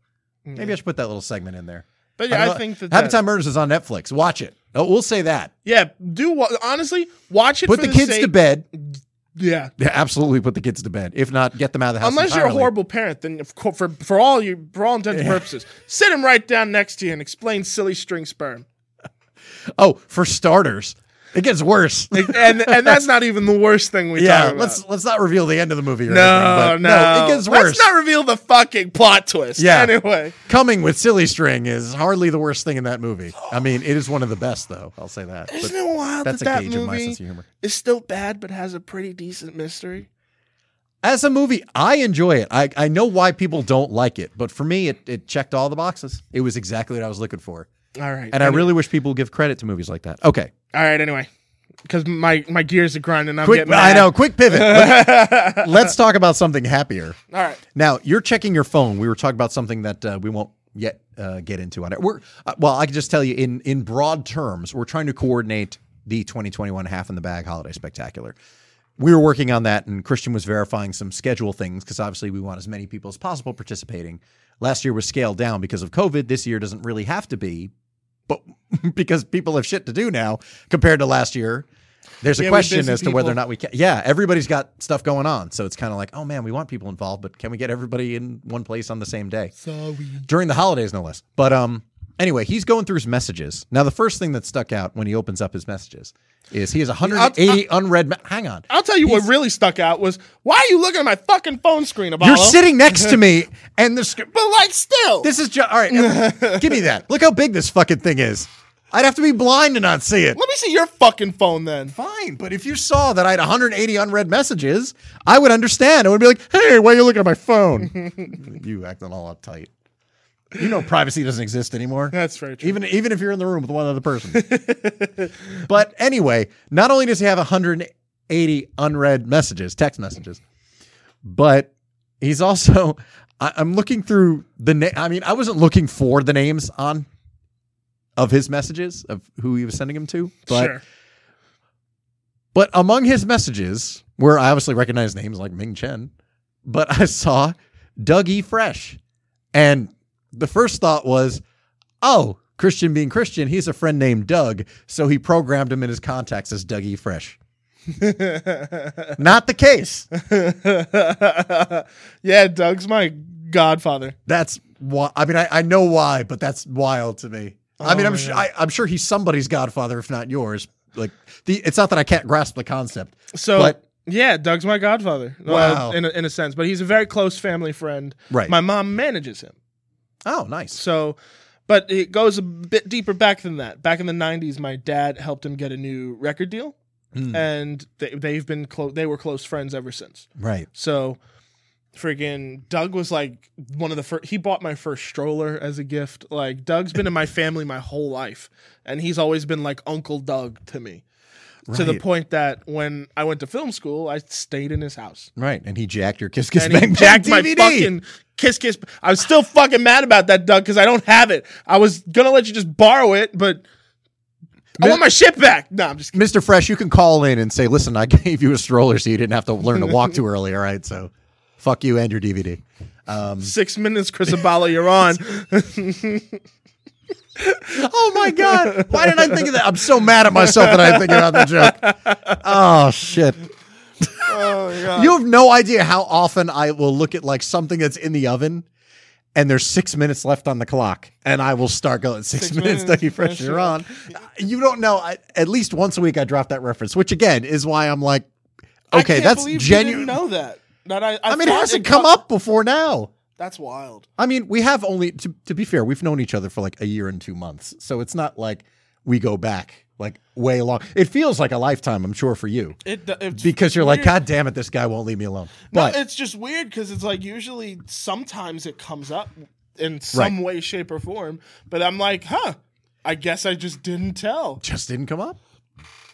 Mm. Maybe I should put that little segment in there. But yeah, I, know. think that, Happy that Time Murders is on Netflix. Watch it. Oh, we'll say that. yeah, do wa- honestly watch it. Put for the kids sake- to bed. Yeah, Yeah, absolutely. Put the kids to bed. If not, get them out of the house. unless you're a horrible parent, then of course, for for all you for all intents and purposes, sit him right down next to you and explain silly string sperm. *laughs* Oh, for starters, it gets worse. and and that's not even the worst thing we *laughs* yeah, about. let's let's not reveal the end of the movie. Or no, anything, no, but it gets worse. Let's not reveal the fucking plot twist. Yeah. Anyway, Coming with Silly String is hardly the worst thing in that movie. I mean, it is one of the best, though. I'll say that. isn't But it wild that's that a that gauge of my movie sense of humor. is still bad but has a pretty decent mystery? As a movie, I enjoy it. I, I know why people don't like it, but for me, it, it checked all the boxes. It was exactly what I was looking for. All right, And I really wish people would give credit to movies like that. Okay. All right. Anyway, because my my gears are grinding. I'm Quick, getting. I know, quick pivot. *laughs* Let's, let's talk about something happier. All right. Now, you're checking your phone. We were talking about something that uh, we won't yet uh, get into on it. We're uh, well, I can just tell you in in broad terms, we're trying to coordinate the 2021 Half in the Bag Holiday Spectacular. We were working on that, and Christian was verifying some schedule things because obviously we want as many people as possible participating. Last year was scaled down because of COVID. This year doesn't really have to be, but *laughs* because people have shit to do now compared to last year. There's a Yeah, question as to whether or not we can. Yeah, everybody's got stuff going on, so it's kind of like, oh man, we want people involved, but can we get everybody in one place on the same day Sorry. during the holidays, no less? But um, anyway, he's going through his messages. Now, the first thing that stuck out when he opens up his messages is he has 180 unread. Me- Hang on, I'll tell you what really stuck out was why are you looking at my fucking phone screen, Apollo? you're sitting next to *laughs* me, and the sc- but like still. this is just all right. *laughs* give me that. Look how big this fucking thing is. I'd have to be blind to not see it. Let me see your fucking phone then. Fine, but if you saw that I had 180 unread messages, I would understand. I would be like, "Hey, why are you looking at my phone?" *laughs* you acting all uptight. You know, privacy doesn't exist anymore. That's very true. Even even if you're in the room with one other person. *laughs* but anyway, not only does he have 180 unread messages, text messages, but he's also. I, I'm looking through the name. I mean, I wasn't looking for the names on of his messages of who he was sending them to, but. sure. But among his messages, where I obviously recognize names like Ming Chen, but I saw Doug E. Fresh. And the first thought was, oh, Christian being Christian, he's a friend named Doug. So he programmed him in his contacts as Doug E. Fresh. *laughs* Not the case. *laughs* yeah, Doug's my godfather. That's why. I mean, I, I know why, but that's wild to me. I mean, Oh I'm sure, I, I'm sure he's somebody's godfather, if not yours. Like the, it's not that I can't grasp the concept. So But- yeah, Doug's my godfather. Wow. Well, in a, in a sense, but he's a very close family friend. Right. My mom manages him. Oh, nice. So, but it goes a bit deeper back than that. Back in the '90s, my dad helped him get a new record deal, Mm. and they, they've been close. They were close friends ever since. Right. So, friggin' Doug was like one of the first. He bought my first stroller as a gift. Like Doug's been in my family my whole life, and he's always been like Uncle Doug to me. To the point that when I went to film school, I stayed in his house. Right. And he jacked your Kiss Kiss and Bang Bang jacked my DVD. fucking kiss kiss. I was still fucking mad about that, Doug, because I don't have it. I was gonna let you just borrow it, but I want my shit back. No, I'm just kidding. Mr. Fresh, you can call in and say, listen, I *laughs* gave you a stroller so you didn't have to learn to walk too early. All right. So fuck you and your DVD. Um, six minutes, Chris Abala, you're on. *laughs* oh my God. Why did I think of that? I'm so mad at myself that I think about the joke. Oh, shit. oh. You have no idea how often I will look at like something that's in the oven and there's six minutes left on the clock and I will start going six, Six minutes, minutes, Dougie Fresh, you're on. You don't know. I, at least once a week I drop that reference, which again is why I'm like, okay, that's genuine. know that. That I, I, I mean, it hasn't come co- up before now. That's wild. I mean, we have only to to be fair, we've known each other for like a year and two months, so it's not like we go back like way long. It feels like a lifetime, I'm sure, for you It, it's because you're like, weird. God damn it, this guy won't leave me alone. No, But it's just weird because it's like usually sometimes it comes up in some Right. way, shape, or form. But I'm like, huh. I guess I just didn't tell. just didn't come up.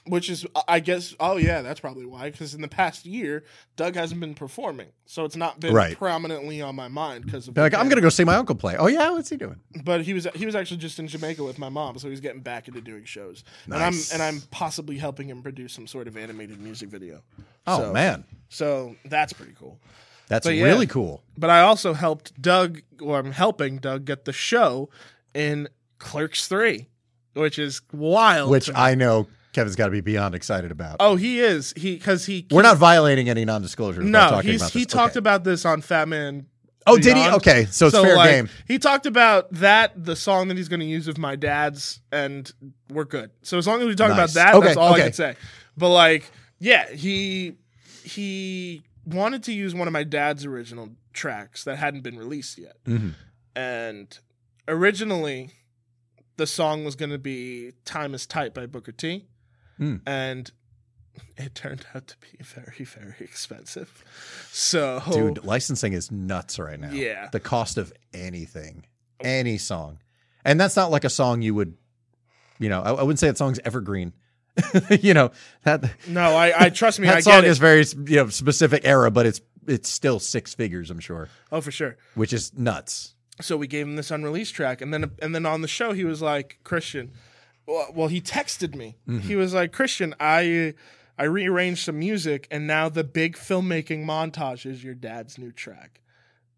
Which is, I guess, oh yeah, that's probably why. Because in the past year, Doug hasn't been performing, so it's not been Right. prominently on my mind. Because like, I'm gonna go see my uncle play. Oh yeah, what's he doing? But he was he was actually just in Jamaica with my mom, so he's getting back into doing shows. Nice. And I'm and I'm possibly helping him produce some sort of animated music video. Oh So- man, So that's pretty cool. that's But yeah. really cool. But I also helped Doug, or I'm helping Doug get the show in Clerks 3, which is wild. Which. I know Kevin's got to be beyond excited about. oh, he is. He because he We're not violating any non-disclosure. no. talking He's about he this. talked Okay. about this on Fat Man. Oh, did he? Okay, so it's fair like, game. He talked about that, the song that he's going to use with my dad's, and we're good. So as long as we talk Nice. about that, Okay, that's all okay. I can say. But like, yeah, he he wanted to use one of my dad's original tracks that hadn't been released yet, Mhm. and originally the song was going to be "Time Is Tight" by Booker T, Hmm. and it turned out to be very very expensive. So Dude, licensing is nuts right now. Yeah. The cost of anything, any song. And that's not like a song you would, you know, I, I wouldn't say that song's evergreen. *laughs* you know, that no, I, I trust me, *laughs* that I song get it. is very, you know, specific era, but it's it's still six figures, I'm sure, oh, for sure. which is nuts. so we gave him this unreleased track and then and then on the show he was like christian well, well he texted me Mm-hmm. he was like christian i i rearranged some music and now the big filmmaking montage is your dad's new track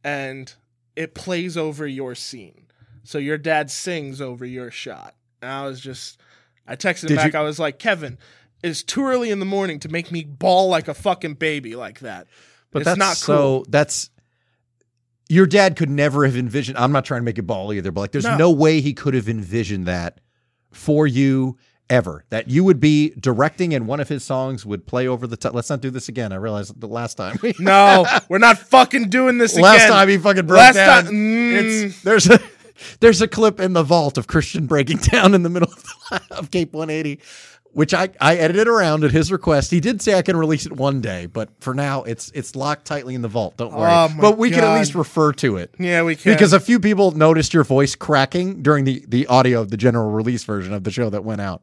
and it plays over your scene so your dad sings over your shot and i was just i texted him Did back you- i was like kevin it's too early in the morning to make me bawl like a fucking baby like that But it's that's not cool. so that's your dad could never have envisioned. I'm not trying to make it ball either, but like there's No. no, way he could have envisioned that for you ever. That you would be directing and one of his songs would play over the top. Let's not do this again. I realized the last time. *laughs* no we're not fucking doing this again last time he fucking broke Last down. time- Mm. It's there's a *laughs* there's a clip in the vault of Christian breaking *laughs* down in the middle of, the, of Cape 180, which I I edited around at his request. He did say I can release it one day, but for now it's it's locked tightly in the vault. Don't worry. Oh but we can at least refer to it. Yeah, we can. Because a few people noticed your voice cracking during the, the audio of the general release version of the show that went out.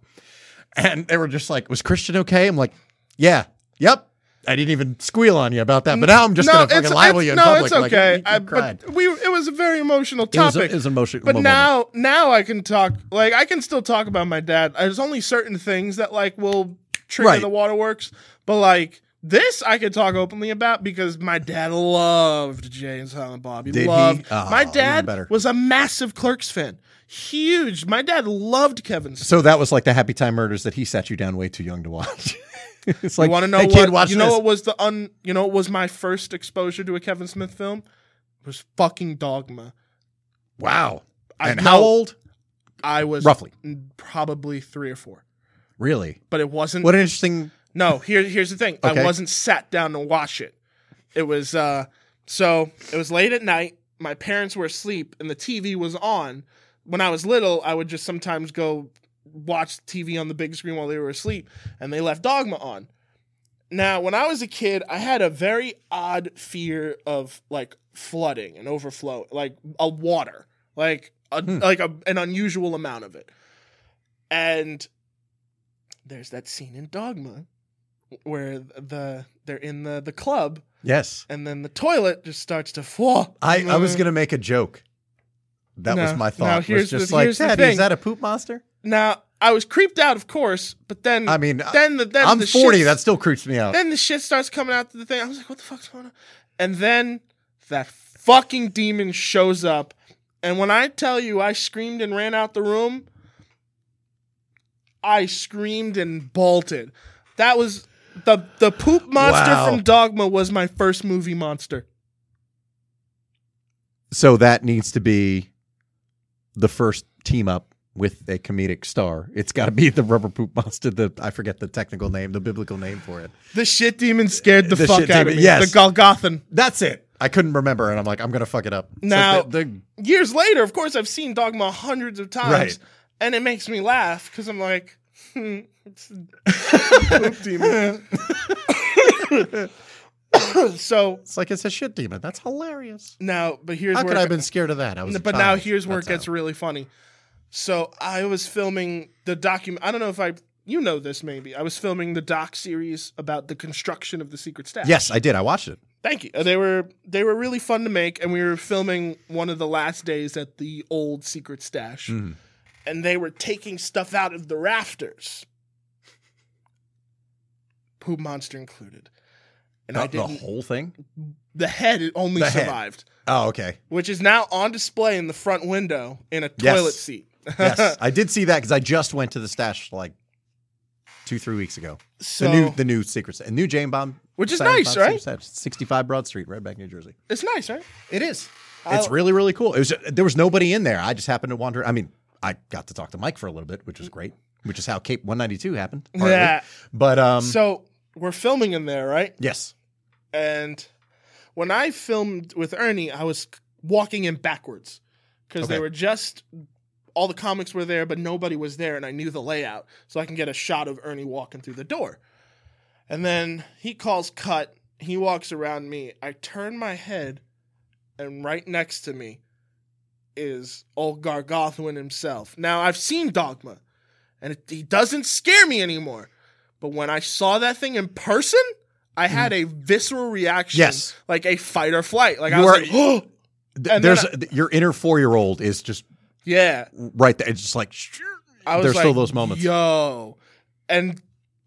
And they were just like, Was Christian okay? I'm like, Yeah, yep. I didn't even squeal on you about that. But now I'm just gonna fucking libel you in no, public. it's like, okay. you- you I, cried. but we it was a very emotional It was a- topic. it was an emotional But moment. now, now I can talk. Like I can still talk about my dad. There's only certain things that like will trigger Right. the waterworks. But like this, I could talk openly about because my dad loved Jay and Silent Bob. He Did he? loved. Oh, my dad was a massive Clerks fan. Huge. My dad loved Kevin. Smith. So that was like the Happy Time Murders that he sat you down way too young to watch. *laughs* *laughs* it's like, you want to know hey, what? kid, watch you know this. what was the un? You know what was my first exposure to a Kevin Smith film? It was fucking Dogma. wow. I and how old? I was Roughly. probably three or four, Really? but it wasn't. What an interesting. No, here here's the thing. Okay. I wasn't sat down to watch it. It was uh so it was late at night. My parents were asleep and the TV was on. When I was little, I would just sometimes go watch TV on the big screen while they were asleep and they left Dogma on. Now, when I was a kid, I had a very odd fear of like flooding and overflow, like a water, like a, Hmm. like a, an unusual amount of it. And there's that scene in Dogma where the they're in the the club Yes. and then the toilet just starts to fall. I, I was *laughs* going to make a joke. That was No, my no, thought. was here's just the- like, here's the Daddy, is that a poop monster? Now I was creeped out, of course, but then I mean, uh, then the then I'm the 40. shit- That still creeps me out. then the shit starts coming out to the thing. I was like, what the fuck's going on? And then that fucking demon shows up. And when I tell you I screamed and ran out the room, I screamed and bolted. That was the the poop monster Wow. from Dogma was my first movie monster. So that needs to be the first team up with a comedic star. It's got to be the rubber poop monster. The I forget the technical name, the biblical name for it. The shit demon scared the, The fuck out demon, of me. yes. The Golgothan. That's it. I couldn't remember, and I'm like, I'm gonna fuck it up. So Now- the, the- Years later, of course, I've seen Dogma hundreds of times, Right. and it makes me laugh because I'm like, hmm, it's a *laughs* poop demon. *coughs* so it's like it's a shit demon. That's hilarious. now, but here's How where could I have been scared of that? I was. but now here's where it gets how. really funny. So I was filming the document. I don't know if I, you know this maybe. I was filming the doc series about the construction of the secret stash. Yes, I did. I watched it. Thank you. Uh, They were they were really fun to make, and we were filming one of the last days at the old secret stash, Mhm. and they were taking stuff out of the rafters, poop monster included. And I The, the whole thing. The head only The head. survived, Oh, okay. which is now on display in the front window in a Yes. toilet seat. Yes, *laughs* I did see that because I just went to the stash like two, three weeks ago. so the new, the new secret, a new Jane Bomb, which is nice, Bomb right? Secret 65 Broad Street, Red Bank, New Jersey. It's nice, right? It is. I- It's really, really cool. It was. There was nobody in there. I just happened to wander. I mean, I got to talk to Mike for a little bit, which was great. Which is how Cape 192 happened. partly. Yeah. But um, So we're filming in there, right? yes. And when I filmed with Ernie, I was walking in backwards because they were just all the comics were there, but nobody was there, and I knew the layout, so I can get a shot of Ernie walking through the door. And then he calls cut. He walks around me. I turn my head, and right next to me is old Golgothan himself. Now I've seen Dogma, and it, he doesn't scare me anymore. But when I saw that thing in person, I had hmm. a visceral reaction. Yes. like a fight or flight. Like I was are- like, oh, *gasps* *gasps* Th- There's then your inner four year old is just yeah. right there. It's just like I was There's like, still those moments. Yo, and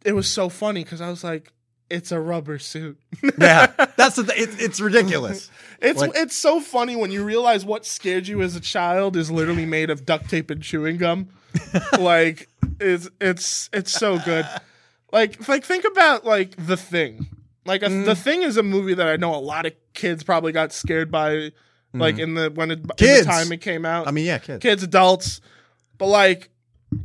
it was so funny because I was like, it's a rubber suit. *laughs* yeah. That's the. Th- it, it's ridiculous. *laughs* It's Like- it's so funny when you realize what scared you as a child is literally made of duct tape and chewing gum. *laughs* like it's it's it's so good. Like like think about like the thing. Like a, Mm. the thing is a movie that I know a lot of kids probably got scared by. Like in the when it Mm-hmm. Kids. the time it came out, I mean, yeah, kids. kids, adults, but like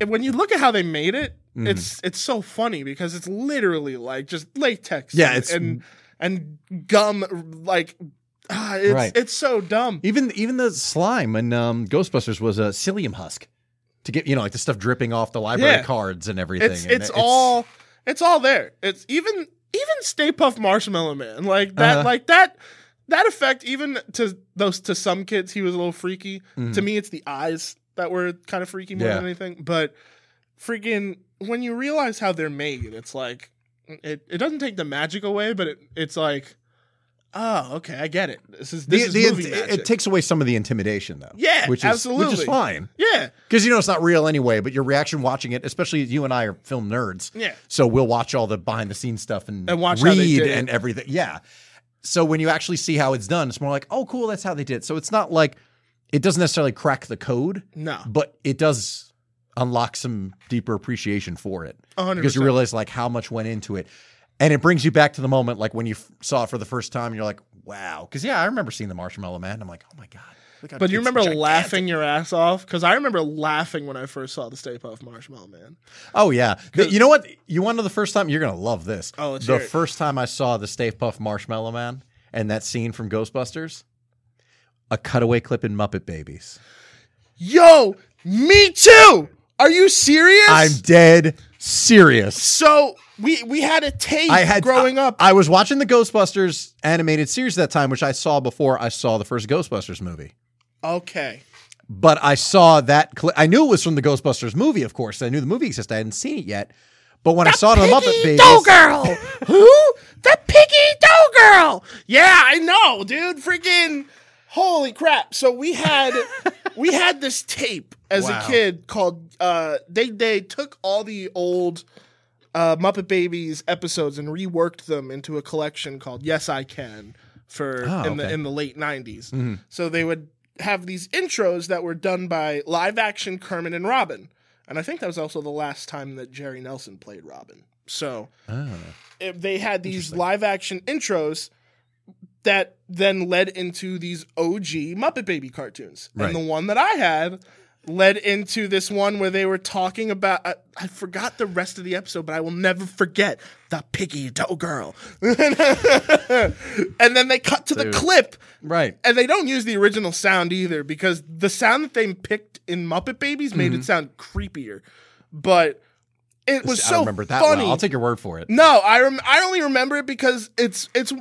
when you look at how they made it, Mhm. it's it's so funny because it's literally like just latex, Yeah, and, it's- and and gum like ah, it's Right. it's so dumb. Even even the slime in um, Ghostbusters was a psyllium husk to get you know like the stuff dripping off the library Yeah. cards and everything. It's and it's all it's all there. It's even even Stay Puft Marshmallow Man like that Uh-huh. like that that effect even to those to some kids he was a little freaky. Mhm. To me it's the eyes that were kind of freaky more Yeah. than anything. But freaking when you realize how they're made, it's like it, it doesn't take the magic away, but it, it's like oh okay I get it. This is this the, is the- movie it, magic. it takes away some of the intimidation though. Yeah, which is which absolutely. is fine yeah because you know it's not real anyway. But your reaction watching it, especially you and I are film nerds, yeah so we'll watch all the behind the scenes stuff and, And watch read they did it. and everything. Yeah. So when you actually see how it's done, it's more like, oh, cool, that's how they did. it. So it's not like it doesn't necessarily crack the code, no but it does unlock some deeper appreciation for it A hundred because you realize like how much went into it, and it brings you back to the moment like when you f- saw it for the first time. And you're like, wow, because yeah, I remember seeing the Marshmallow Man. I'm like, oh my god. How But you remember gigantic. laughing your ass off? Because I remember laughing when I first saw the Stay Puft Marshmallow Man. Oh yeah. You know what? You want to know the first time? You're gonna love this. Oh, the first time I saw the Stay Puft Marshmallow Man and that scene from Ghostbusters, a cutaway clip in Muppet Babies. Yo, me too. Are you serious? I'm dead serious. so we we had a tape I had growing I, up. I was watching the Ghostbusters animated series that time, which I saw before I saw the first Ghostbusters movie. Okay. But I saw that clip. I knew it was from the Ghostbusters movie, of course. I knew the movie existed. I hadn't seen it yet. But when I saw it on the Muppet Piggy Babies, Dough *laughs* Girl. Who? The Piggy Dough Girl. Yeah, I know, dude. Freaking holy crap. So we had *laughs* we had this tape as Wow. a kid called uh they they took all the old uh Muppet Babies episodes and reworked them into a collection called Yes I Can for Oh, in the in the late 90s. So they would have these intros that were done by live action Kermit and Robin. And I think that was also the last time that Jerry Nelson played Robin. So ah. it- they had these live action intros that then led into these OG Muppet Baby cartoons. Right. And the one that I had led into this one where they were talking about I, I forgot the rest of the episode, but I will never forget the piggy dough girl. *laughs* and then they cut to the Dude. clip right. and they don't use the original sound either because the sound that they picked in Muppet Babies made it mhm. sound creepier. But it was I so remember that funny. well. I'll take your word for it. No, I rem- I only remember it because it's it's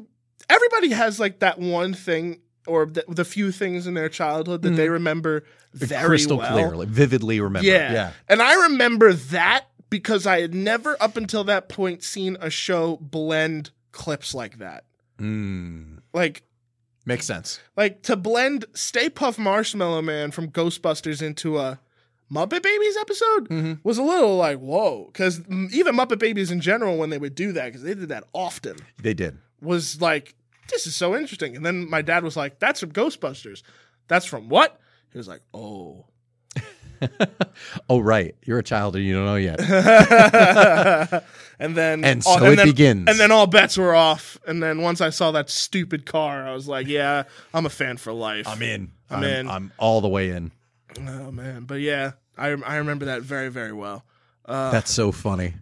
everybody has like that one thing or the, the few things in their childhood that they remember very Mm-hmm. Crystal well. clearly, vividly remember. Yeah. Yeah. And I remember that because I had never up until that point seen a show blend clips like that. Mm. Like Makes sense. like to blend Stay Puft Marshmallow Man from Ghostbusters into a Muppet Babies episode Mhm. was a little like whoa because even Muppet Babies in general when they would do that because they did that often They did. was like this is so interesting and then my dad was like that's from Ghostbusters that's from what he was like oh *laughs* Oh, right. You're a child and you don't know yet. *laughs* and then And all- so it then, begins. and then all bets were off and then once I saw that stupid car I was like yeah I'm a fan for life I'm in. I'm in. I'm all the way in. oh man but yeah I I remember that very very well. Uh, That's so funny.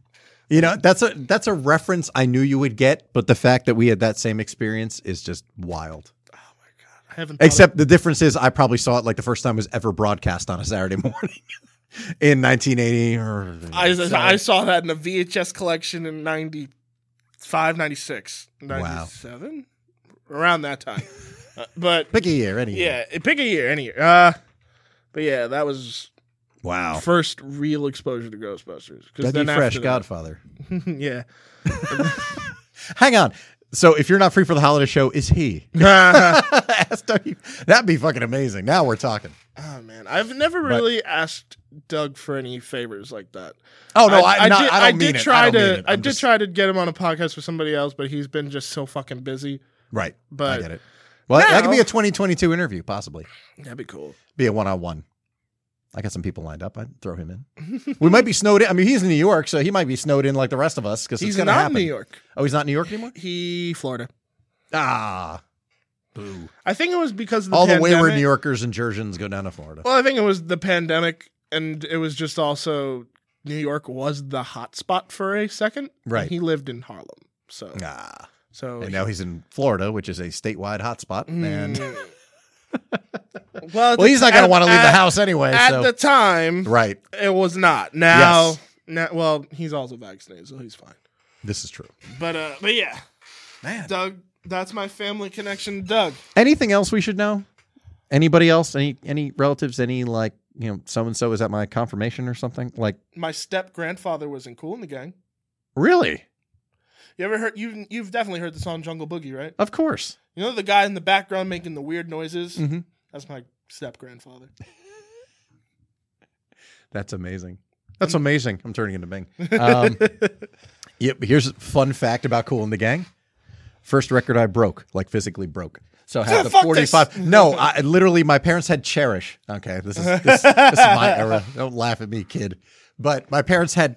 You know, that's a that's a reference I knew you would get, but the fact that we had that same experience is just wild. Oh my god, I haven't Except the difference is I probably saw it like the first time it was ever broadcast on a Saturday *laughs* morning in 1980 or I, I saw that in a VHS collection in 95, 96, 97, around that time. Uh, but pick a year any year. yeah, pick a year, any year. Uh, but yeah, that was Wow. first real exposure to Ghostbusters. 'Cause Dougie then Fresh, after Godfather. *laughs* yeah. *laughs* Hang on. So if you're not free for the holiday show, is he? *laughs* Ask Dougie. That'd be fucking amazing. Now we're talking. Oh man, I've never really asked Doug for any favors like that. Oh no, I, not, did, I don't mean did it. try I don't to. mean it. I did just- try to get him on a podcast with somebody else, but he's been just so fucking busy. Right. But I get it. Well, that could be a 2022 interview, possibly. That'd be cool. Be a one on one. I got some people lined up. I'd throw him in. we might be snowed in. I mean, he's in New York, so he might be snowed in like the rest of us because He's not happen. in New York. Oh, he's not in New York anymore. He Florida. Ah, boo! I think it was because of the All the pandemic. wayward New Yorkers and Georgians go down to Florida. Well, I think it was the pandemic, and it was just also New York was the hot spot for a second. and Right. he lived in Harlem, so Ah, so and now he's in Florida, which is a statewide hotspot. And Mm. Well, well, he's not going to want to leave the house anyway. At So the time, right, it was not. Now, Yes. now, well, he's also vaccinated, so he's fine. this is true. But uh, but yeah, Man, Doug, that's my family connection, Doug. anything else we should know? Anybody else? Any any relatives? Any like you know, so and so is at my confirmation or something? Like My step grandfather was in Kool in the Gang. really? You ever heard? You you've definitely heard the song Jungle Boogie, right? Of course. You know the guy in the background making the weird noises? Mhm. That's my step grandfather. *laughs* That's amazing. That's amazing. I'm turning into Bing. *laughs* Um, yep. Here's a fun fact about Kool and the Gang. First record I broke, like physically broke. So I had the 45. this. No, I literally my parents had Cherish. Okay, this is this, this is my *laughs* era. Don't laugh at me, kid. But my parents had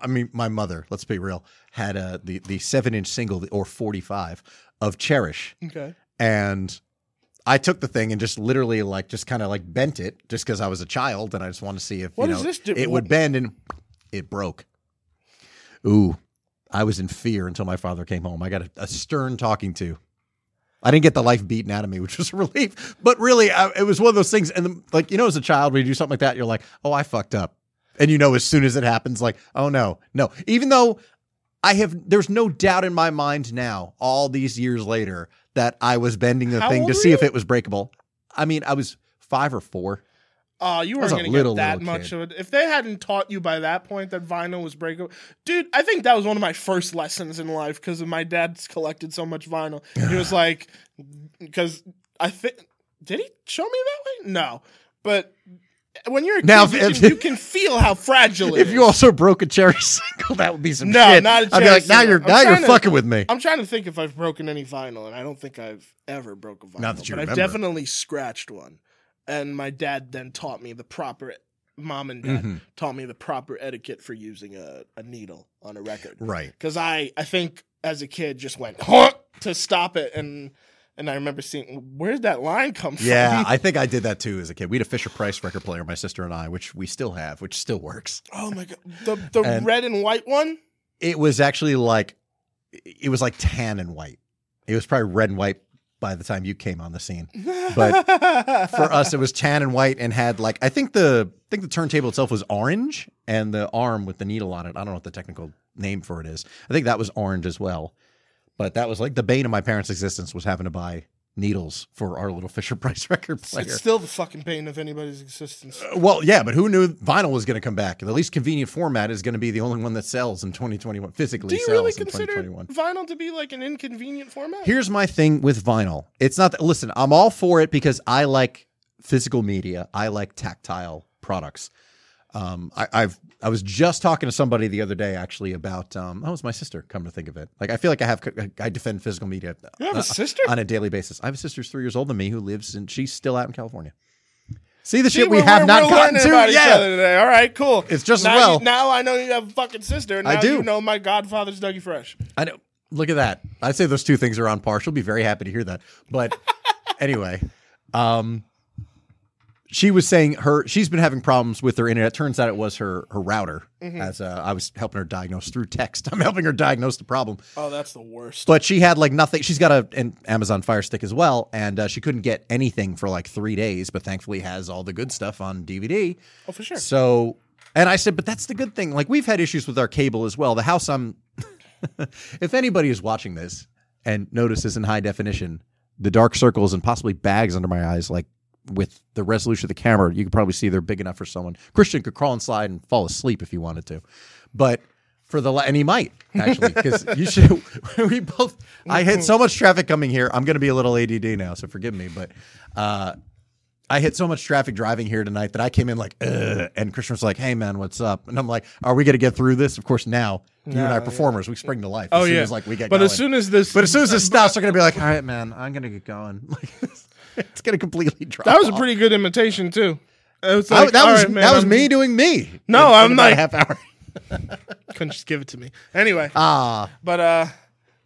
I mean my mother, let's be real, had uh, the the 7-inch single or 45 of Cherish. Okay. And I took the thing and just literally like just kind of like bent it just because I was a child and I just wanted to see if What you know this do? it would bend and it broke. Ooh, I was in fear until my father came home. I got a, a stern talking to. I didn't get the life beaten out of me, *laughs* which was a relief. But really, I, it was one of those things. And the, like you know, as a child, when you do something like that, you're like, "Oh, I fucked up," and you know, as soon as it happens, like, "Oh no, no." Even though I have, there's no doubt in my mind now, all these years later, that I was bending the How thing to see if it was breakable. I mean, I was five or four. Oh, you weren't going to little, get that much kid. of it. If they hadn't taught you by that point that vinyl was breakable, dude, I think that was one of my first lessons in life because my dad's collected so much vinyl. He was *sighs* like, because I think, did he show me that way? No, but when you're a kid, Now, you, if- can, you can feel how fragile *laughs* it If is. you also broke a cherry *laughs* single, that would be some No, shit. not a I'd be cherry like, now you're I'm now you're to- fucking with me. I'm trying to think if I've broken any vinyl, and I don't think I've ever broken a vinyl. Not that you but I've definitely scratched one. And my dad then taught me the proper. Mom and dad Mhm. taught me the proper etiquette for using a, a needle on a record. Right. Because I, I think as a kid just went to stop it, and and I remember seeing where's that line come from? Yeah, *laughs* I think I did that too as a kid. We had a Fisher Price record player, my sister and I, which we still have, which still works. oh my god, the the And- red and white one. It was actually like it was like tan and white. It was probably red and white by the time you came on the scene. But *laughs* For us, it was tan and white and had like I think the I think the turntable itself was orange and the arm with the needle on it. I don't know what the technical name for it is. I think that was orange as well. But that was like the bane of my parents' existence was having to buy needles for our little Fisher Price *laughs* record player. it's still the fucking bane of anybody's existence. Uh, well, yeah, but who knew vinyl was going to come back? The least convenient format is going to be the only one that sells in 2021. Physically Do you really consider 2021. vinyl to be like an inconvenient format? Here's my thing with vinyl. It's not that. Listen, I'm all for it because I like physical media. I like tactile products. Um, I, I've I was just talking to somebody the other day actually about. Um, oh, it was my sister. Come to think of it, like I feel like I have I defend physical media. You have a uh, sister? on a daily basis. I have a sister who's three years older than me who lives and she's still out in California. See the See, shit we have we're- not we're gotten to. about each Yeah, other today. All right, cool. It's just as now well. You, now I know you have a fucking sister. And I now do. You know my godfather's Dougie Fresh. I know. Look at that. I'd say those two things are on par. She'll be very happy to hear that. But *laughs* anyway, um, she was saying her she's been having problems with her internet. Turns out it was her her router. As uh, I was helping her diagnose through text, *laughs* I'm helping her diagnose the problem. Oh, that's the worst. But she had like nothing. She's got a an Amazon Fire Stick as well, and uh, she couldn't get anything for like three days. But thankfully, has all the good stuff on DVD. oh, for sure. So, and I said, but that's the good thing. Like we've had issues with our cable as well. The house I'm, *laughs* if anybody is watching this and notices in high definition the dark circles and possibly bags under my eyes, like with the resolution of the camera, you could probably see they're big enough for someone. Christian could crawl inside and fall asleep if he wanted to, but. For the and he might actually because *laughs* you should. *laughs* We both. I hit so much traffic coming here. I'm going to be a little ADD now, so forgive me. But uh, I hit so much traffic driving here tonight that I came in like, Ugh, and Christian was like, "Hey man, what's up?" And I'm like, "Are we going to get through this?" Of course, now you and I are performers. We spring to life. As Oh soon yeah. as like we get but going. as soon as this, but as soon as this stops, they're going to be like, "All right, man, I'm going to get going." *laughs* Like, *laughs* it's going to completely drop. that was a pretty good imitation too. Was I- that was right, man, that was I'm- me doing me. No, in- I'm a like- half hour. *laughs* Couldn't just give it to me anyway. Ah, But uh,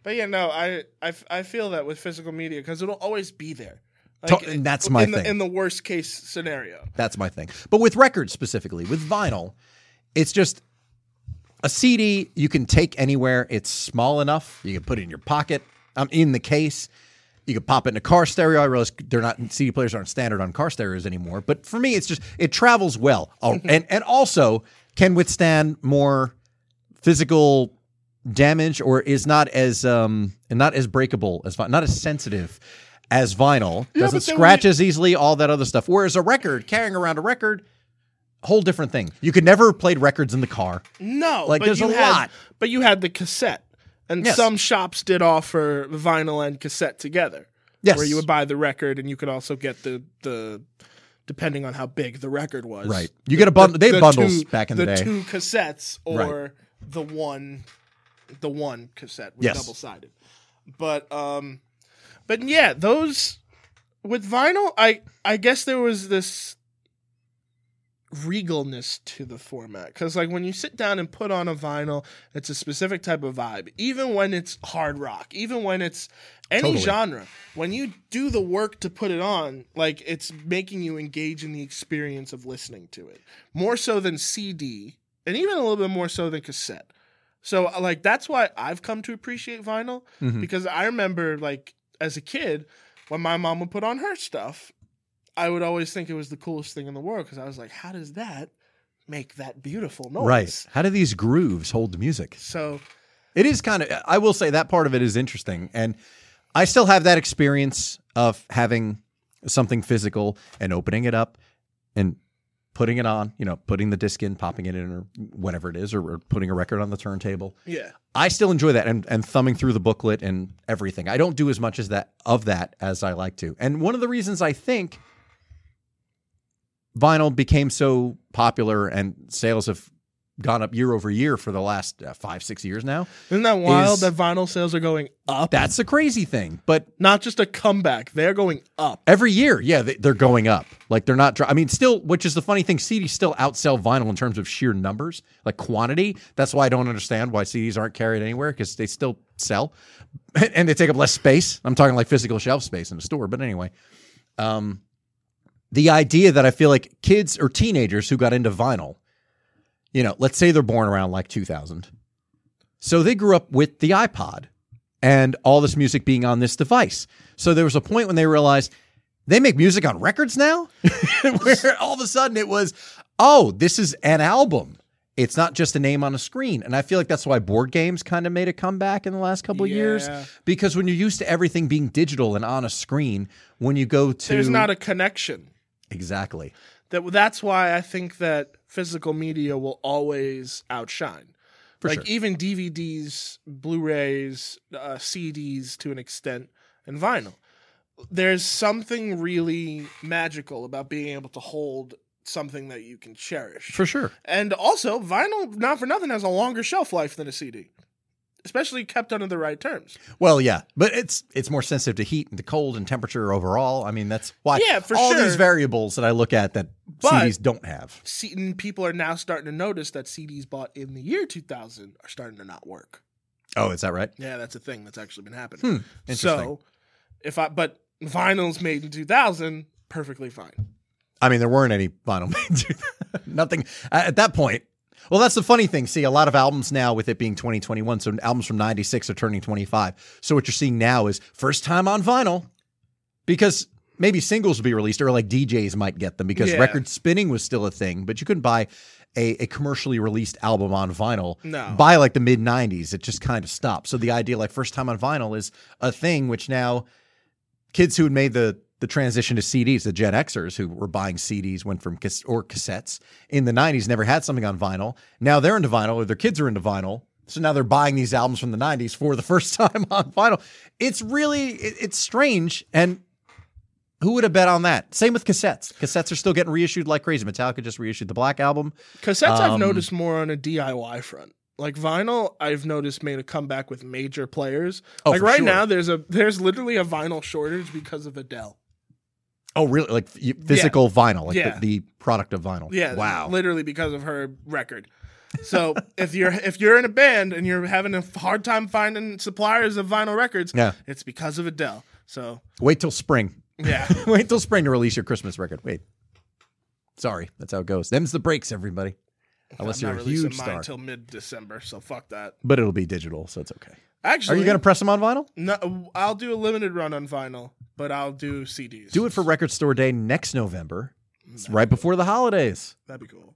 but yeah, no, I I, I feel that with physical media because it'll always be there. To- and that's my in thing. The, in the worst case scenario. That's my thing. But with records specifically, with vinyl, it's just a CD you can take anywhere. It's small enough. You can put it in your pocket. I'm in the case. You could pop it in a car stereo. I realize they're not CD players aren't standard on car stereos anymore. But for me, it's just it travels well, Oh, and and also can withstand more physical damage or is not as um and not as breakable as not as sensitive as vinyl Yeah, doesn't scratch we- as easily all that other stuff whereas a record carrying around a record whole different thing you could never have played records in the car No, Like, there's a had, lot. But you had the cassette, and Yes. some shops did offer vinyl and cassette together. Yes. where you would buy the record, and you could also get the the depending on how big the record was. Right. You get a bundle- they had bundles two, back in the day. two cassettes or Right. the one, the one cassette was Yes. double sided. But um, But yeah, those with vinyl, I I guess there was this regalness to the format because like when you sit down and put on a vinyl it's a specific type of vibe even when it's hard rock even when it's any Totally. genre when you do the work to put it on like it's making you engage in the experience of listening to it more so than cd and even a little bit more so than cassette so uh, like that's why i've come to appreciate vinyl Mhm. because i remember like as a kid when my mom would put on her stuff I would always think it was the coolest thing in the world because I was like, how does that make that beautiful noise? Right. How do these grooves hold the music? So It is kind of, I will say that part of it is interesting. And I still have that experience of having something physical and opening it up and putting it on, you know, putting the disc in, popping it in, or whatever it is, or, or putting a record on the turntable. yeah, I still enjoy that and, and thumbing through the booklet and everything. I don't do as much as that of that as I like to. And one of the reasons I think vinyl became so popular and sales have gone up year over year for the last uh, five, six years now. isn't that wild Is- that vinyl sales are going up? That's the crazy thing. But Not just a comeback; they're going up. every year, yeah, they, they're going up. Like they're not. I mean, still, which is the funny thing. CDs still outsell vinyl in terms of sheer numbers, like quantity. That's why I don't understand why CDs aren't carried anywhere because they still sell, *laughs* and they take up less space. I'm talking like physical shelf space in a store. But anyway, um, the idea that I feel like kids or teenagers who got into vinyl, you know, let's say they're born around like 2000, so they grew up with the iPod and all this music being on this device. So there was a point when they realized they make music on records now, *laughs* where all of a sudden it was, oh, this is an album. It's not just a name on a screen. And I feel like that's why board games kind of made a comeback in the last couple of years. Because when you're used to everything being digital and on a screen, when you go to There's not a connection. Exactly. That that's why I think that physical media will always outshine. For like sure. even DVDs, Blu-rays, uh, CDs to an extent, and vinyl. There's something really magical about being able to hold something that you can cherish. For sure. And also, vinyl, not for nothing, has a longer shelf life than a CD, especially kept under the right terms. Well, yeah, but it's it's more sensitive to heat and to cold and temperature overall. I mean, that's why Yeah, for all sure. these variables that I look at that But- CDs don't have. C- people are now starting to notice that CDs bought in the year 2000 are starting to not work. Oh, is that right? Yeah, that's a thing that's actually been happening. Hmm, interesting. So, if I but vinyls made in 2000 perfectly fine. I mean, there weren't any vinyl *laughs* made. Nothing at that point. Well, that's the funny thing. See, a lot of albums now, with it being 2021, so albums from 96 are turning 25. So what you're seeing now is first time on vinyl because maybe singles will be released or like DJs might get them because Yeah. record spinning was still a thing, but you couldn't buy a, a commercially released album on vinyl No. by like the mid 90s. It just kind of stopped. So the idea like first time on vinyl is a thing, which now kids who had made the the transition to CDs, the Gen Xers who were buying CDs went from cas- or cassettes in the 90s never had something on vinyl. Now they're into vinyl or their kids are into vinyl. So now they're buying these albums from the 90s for the *laughs* first time on vinyl. It's really it, it's strange and who would have bet on that? Same with cassettes. Cassettes are still getting reissued like crazy. Metallica just reissued the Black album. Cassettes I've Um, noticed more on a DIY front. Like vinyl, I've noticed made a comeback with major players. Oh, like right sure. now, there's a there's literally a vinyl shortage because of Adele. Oh, really? Like physical vinyl, like Yeah. the, the product of vinyl. Yeah, Wow. literally because of her record. So *laughs* if you're if you're in a band and you're having a hard time finding suppliers of vinyl records, Yeah. it's because of Adele. So Wait till spring. yeah, *laughs* Wait till spring to release your Christmas record. Wait. Sorry, that's how it goes. Them's the breaks, everybody. Unless I'm you're not a huge mine star. until mid December. So fuck that. but it'll be digital, so it's okay. Actually, Are you going to press them on vinyl? No, I'll do a limited run on vinyl, but I'll do CDs. Do it for Record Store Day next November. It's right before the holidays. That'd be cool.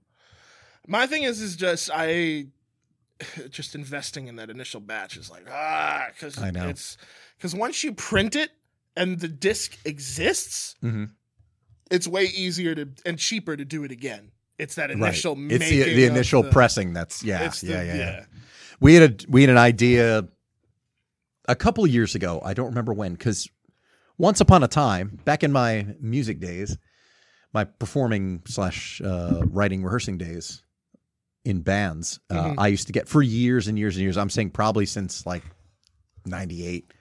My thing is, is just I *laughs* just investing in that initial batch is like ah, because I know. it's because once you print it and the disc exists, Mhm. it's way easier to and cheaper to do it again. It's that initial right. It's the, the initial the- pressing. That's yeah, it's the- yeah, yeah, yeah. We had a we had an idea a couple of years ago. I don't remember when because once upon a time, back in my music days, my performing slash uh, writing rehearsing days in bands, uh, Mhm. I used to get for years and years and years. I'm saying probably since like '98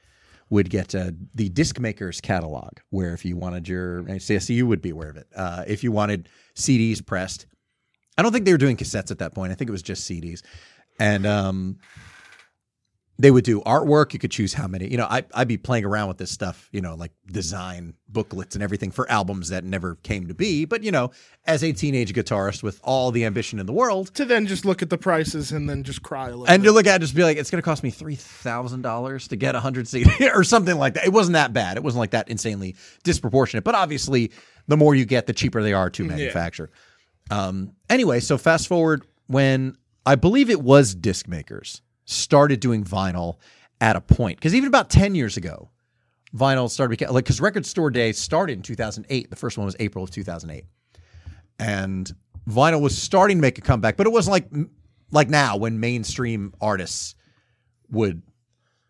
would get uh, the disc makers catalog, where if you wanted your, CSU you would be aware of it. Uh, if you wanted CDs pressed, I don't think they were doing cassettes at that point. I think it was just CDs, and um, they would do artwork. You could choose how many. You know, I, I'd be playing around with this stuff. You know, like design booklets and everything for albums that never came to be. But you know, as a teenage guitarist with all the ambition in the world, To then just look at the prices and then just cry a little. and bit. you look at it, just be like, it's going to cost me three thousand dollars to get a hundred CD *laughs* or something like that. It wasn't that bad. It wasn't like that insanely disproportionate. But obviously, the more you get, the cheaper they are to *laughs* manufacture. Um, anyway, so fast forward when I believe it was disc makers started doing vinyl at a point because even about ten years ago, vinyl started like because Record Store Day started in two thousand eight. The first one was April of two thousand eight and vinyl was starting to make a comeback, but it wasn't like like now when mainstream artists would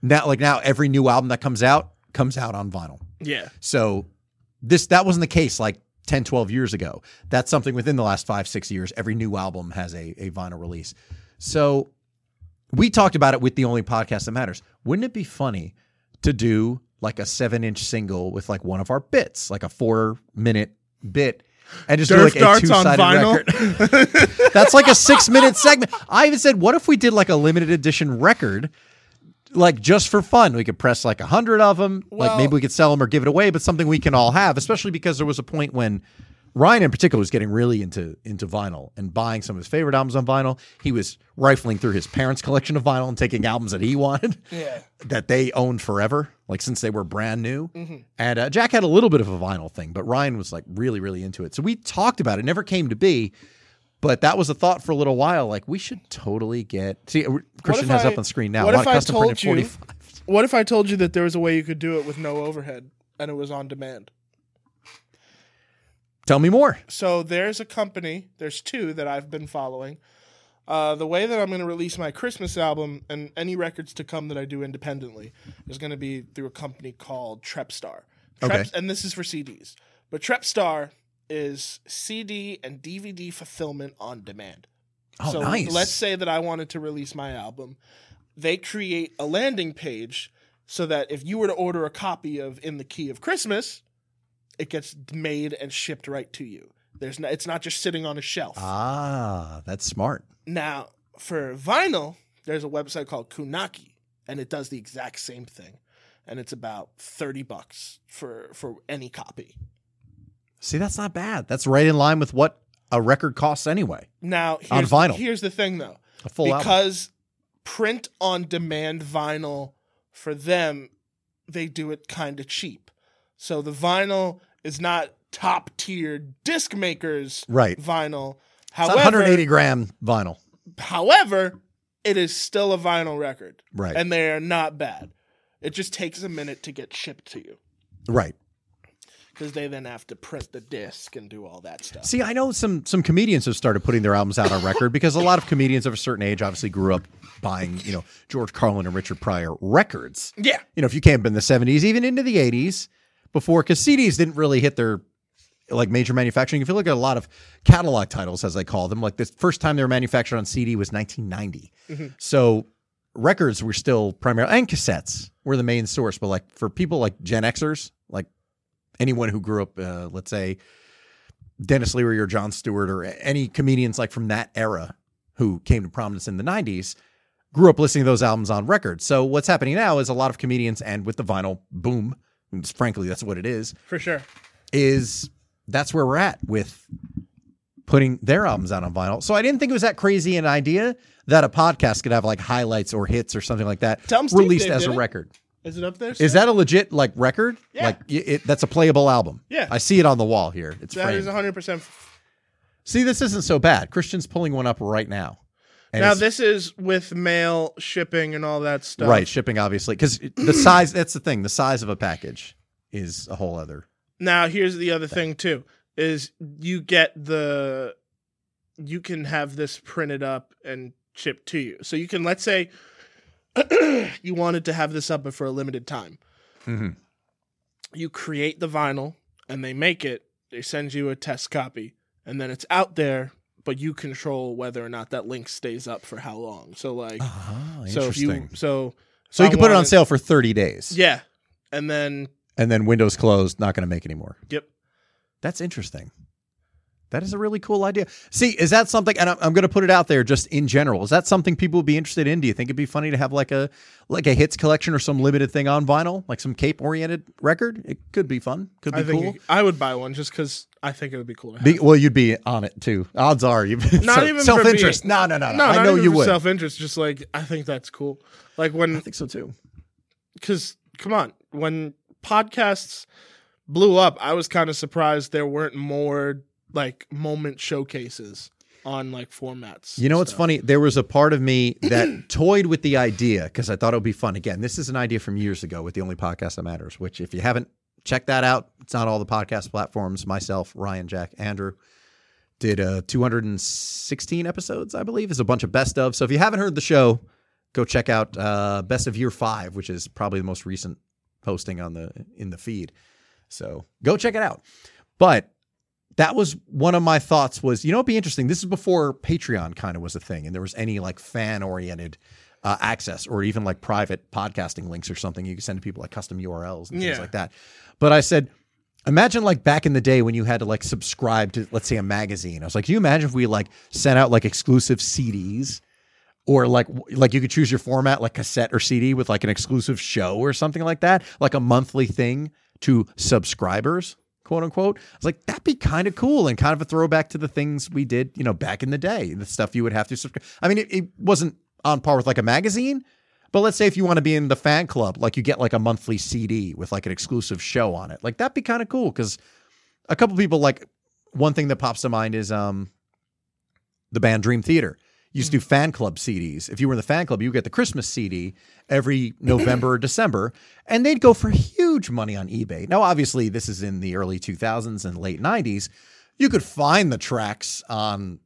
now like now every new album that comes out comes out on vinyl. yeah, So this that wasn't the case like 10 12 years ago. That's something within the last 5 6 years every new album has a a vinyl release. So we talked about it with the only podcast that matters. Wouldn't it be funny to do like a 7-inch single with like one of our bits, like a 4 minute bit and just do like a two-sided vinyl. record. *laughs* That's like a six minute segment. I even said, what if we did like a limited edition record, like just for fun? We could press like a hundred of them. like maybe we could sell them or give it away, but something we can all have. Especially because there was a point when Ryan in particular was getting really into into vinyl and buying some of his favorite albums on vinyl. He was rifling through his parents' collection of vinyl and taking albums that he wanted yeah. *laughs* that they owned forever, like since they were brand new. Mm-hmm. And uh, Jack had a little bit of a vinyl thing, but Ryan was like really, really into it. So we talked about it. Never came to be, but that was a thought for a little while. Like we should totally get. See, uh, Christian has I- up on screen now. what if I told you- What if I told you that there was a way you could do it with no overhead and it was on demand? Tell me more. So there's a company, there's two that I've been following. Uh, the way that I'm going to release my Christmas album and any records to come that I do independently is going to be through a company called Trepstar. Trep- Okay. And this is for CDs. But Trepstar is CD and DVD fulfillment on demand. Oh, so nice. let's say that I wanted to release my album. They create a landing page so that if you were to order a copy of In the Key of Christmas, it gets made and shipped right to you. There's no, it's not just sitting on a shelf. Ah, that's smart. Now, for vinyl, there's a website called Kunaki, and it does the exact same thing. And it's about 30 bucks for for any copy. See, that's not bad. That's right in line with what a record costs anyway. Now, On here's, vinyl. here's the thing though. A full album. because print on demand vinyl for them they do it kind of cheap so the vinyl is not top tier disc makers Right. vinyl It's however 180 gram vinyl. however it is still a vinyl record Right. and they are not bad it just takes a minute to get shipped to you right. because they then have to print the disc and do all that stuff See, I know some some comedians have started putting their albums out on record because a lot of comedians of a certain age obviously grew up buying, you know, George Carlin and Richard Pryor records. yeah You know, if you came up in the 70s, even into the 80s, before because CDs didn't really hit their like major manufacturing. If you look at a lot of catalog titles, as I call them, like the first time they were manufactured on CD was 1990. So records were still primarily and cassettes were the main source. But like for people like Gen Xers, like anyone who grew up, uh, let's say Denis Leary or Jon Stewart or any comedians like from that era who came to prominence in the 90s grew up listening to those albums on record. So what's happening now is a lot of comedians and with the vinyl boom, frankly that's what it is, for sure is that's where we're at with putting their albums out on vinyl. So I didn't think it was that crazy an idea that a podcast could have like highlights or hits or something like that Steve released Dave as a it. record. is it up there Is that a legit like record? Yeah. Like it, that's a playable album. Yeah. I see it on the wall here. It's that framed. is 100% See, this isn't so bad. Christian's pulling one up right now. And now this is with mail shipping and all that stuff right shipping obviously because the size that's the thing the size of a package is a whole other Now here's the other thing too is you get the you can have this printed up and shipped to you. So you can let's say *clears throat* you wanted to have this up but for a limited time. Mhm. You create the vinyl and they make it, they send you a test copy and then it's out there but you control whether or not that link stays up for how long. So like ah, so if you so so you can put it on sale for 30 days Yeah. and then And then Windows closed, not going to make anymore. yep. That's interesting. That is a really cool idea. See, is that something? And I'm, I'm going to put it out there, just in general. Is that something people would be interested in? Do you think it'd be funny to have like a like a hits collection or some limited thing on vinyl, like some Cape oriented record? It could be fun. Could be I think cool. it- I would buy one just because I think it would be cool. To have. Be, well, you'd be on it too. Odds are you. Not *laughs* even self interest. No, no, no, no. no, I know you would. Self interest, just like I think that's cool. Like when I think so too. because come on, when podcasts blew up, I was kind of surprised there weren't more like moment showcases on like formats. You know what's funny? There was a part of me that *coughs* toyed with the idea because I thought it would be fun. Again, this is an idea from years ago with the only podcast that matters. Which, if you haven't checked that out, it's not all the podcast platforms. Myself, Ryan, Jack, Andrew did uh, 216 episodes, I believe. Is a bunch of best of. So if you haven't heard the show, go check out uh, Best of Year Five, which is probably the most recent posting on the in the feed. So go check it out. But that was one of my thoughts was, you know, it'd be interesting. This is before Patreon kind of was a thing and there was any like fan oriented uh, access or even like private podcasting links or something you could send to people like custom URLs and things Yeah. like that. But I said, imagine like back in the day when you had to like subscribe to, let's say, a magazine. I was like, can you imagine if we like sent out like exclusive CDs? Or like like you could choose your format like cassette or CD with like an exclusive show or something like that, like a monthly thing to subscribers, quote unquote. I was like, that'd be kind of cool and kind of a throwback to the things we did, you know, back in the day, the stuff you would have to subscribe. I mean, it, it wasn't on par with like a magazine, but let's say if you want to be in the fan club, like you get like a monthly CD with like an exclusive show on it, like that'd be kind of cool because a couple people like one thing that pops to mind is um the band Dream Theater used to do fan club CDs. If you were in the fan club, you would get the Christmas CD every November or December, and they'd go for huge money on eBay. Now, obviously, this is in the early 2000s and late 90s. You could find the tracks on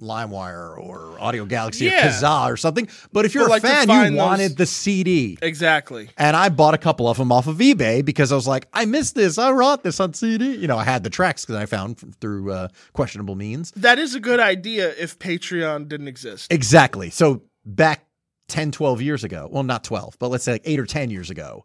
LimeWire or Audiogalaxy Yeah. or Kazaa or something. But if you're But, a like, fan, you those- wanted the CD. Exactly. And I bought a couple of them off of eBay because I was like, I missed this. I wrote this on CD. You know, I had the tracks because I found through uh, questionable means. That is a good idea if Patreon didn't exist. Exactly. So back 10, 12 years ago, well, not 12, but let's say like eight or 10 years ago,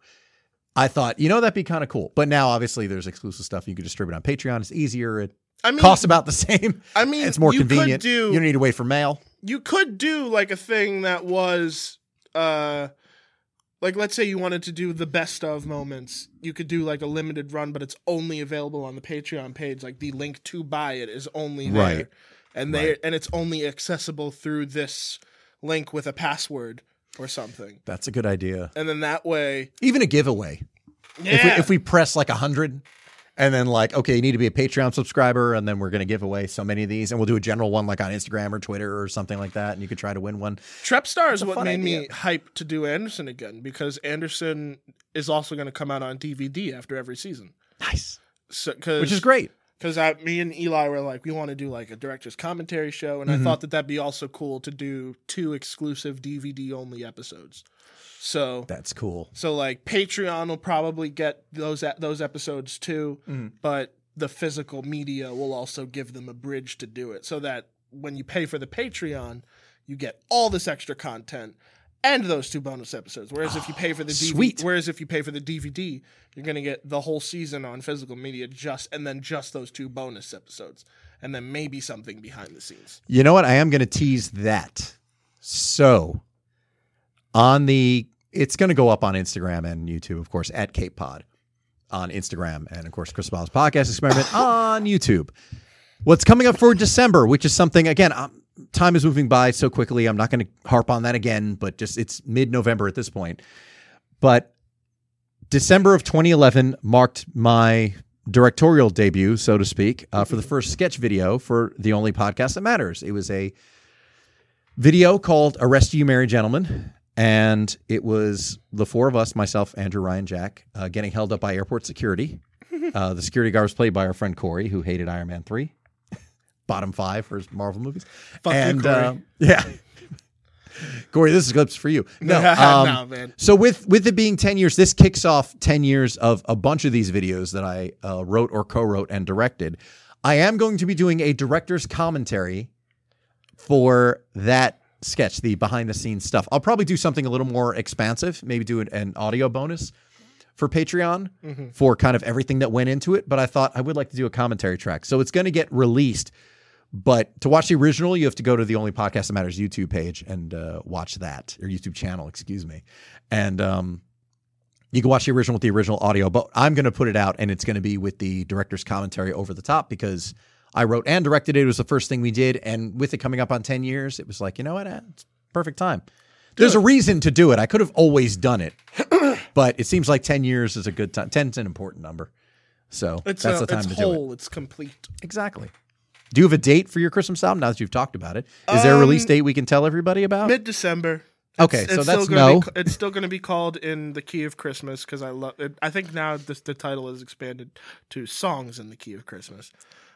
I thought, you know, that'd be kind of cool. But now, obviously, there's exclusive stuff you can distribute on Patreon. It's easier. It I mean, costs about the same. I mean, It's more you convenient. do- you don't need to wait for mail. you could do like a thing that was uh like let's say you wanted to do the best of moments you could do like a limited run but it's only available on the patreon page like the link to buy it is only there Right. and they Right. and it's only accessible through this link with a password or something That's a good idea. and then that way Even a giveaway. yeah If, we, if we press like a 100 and then like, okay, you need to be a Patreon subscriber and then we're going to give away so many of these and we'll do a general one like on Instagram or Twitter or something like that. And you could try to win one. Trepstar is what made me hype to do Anderson again because Anderson is also going to come out on DVD after every season. Nice. So, cause, Which is great. because me and Eli were like, we want to do like a director's commentary show, and Mhm. I thought that that'd be also cool to do two exclusive DVD only episodes. So, That's cool. so like Patreon will probably get those those episodes too, Mhm. but the physical media will also give them a bridge to do it, so that when you pay for the Patreon, you get all this extra content and those two bonus episodes. Whereas if you pay for the DVD, Sweet. whereas if you pay for the DVD, you're gonna get the whole season on physical media just and then just those two bonus episodes, and then maybe something behind the scenes. You know what? I am going to tease that. So, on the, it's going to go up on Instagram and YouTube, of course, at Cape Pod on Instagram, and of course, Chris Abalo's podcast experiment *laughs* on YouTube. What's coming up for December, which is something again, um, time is moving by so quickly. I'm not going to harp on that again, but just it's mid November at this point. But December of 2011 marked my directorial debut, so to speak, uh, for the first sketch video for the only podcast that matters. It was a video called Arrest You Merry Gentlemen. And it was the four of us, myself, Andrew, Ryan, Jack, uh, getting held up by airport security. *laughs* Uh, the security guard was played by our friend Corey, who hated Iron Man 3. *laughs* Bottom five for his Marvel movies. Fuck you, and Corey. uh, *laughs* yeah. Corey, this is clips for you. No, um, no, man. so with with it being 10 years, this kicks off 10 years of a bunch of these videos that I uh, wrote or co-wrote and directed. I am going to be doing a director's commentary for that sketch, the behind the scenes stuff. I'll probably do something a little more expansive, maybe do an, an audio bonus. for Patreon Mm-hmm. for kind of everything that went into it, but I thought I would like to do a commentary track. So it's going to get released, but to watch the original, you have to go to the Only Podcast That Matters YouTube page and uh, watch that, or YouTube channel, excuse me. And um, you can watch the original with the original audio, but I'm going to put it out and it's going to be with the director's commentary over the top because I wrote and directed it. It was the first thing we did. And with it coming up on 10 years, it was like, you know what? Eh, It's perfect time. There's a reason to do it. I could have always done it, *clears throat* but it seems like 10 years is a good time. 10's an important number. So It's that's a, the time it's to do it. whole. It's complete. Exactly. Do you have a date for your Christmas album now that you've talked about it? Is there a release Um, date we can tell everybody about? Mid December. Okay, so that's gonna no. Be, it's still going to be called in the key of Christmas because I love. it. I think now this, the title is expanded to songs in the key of Christmas.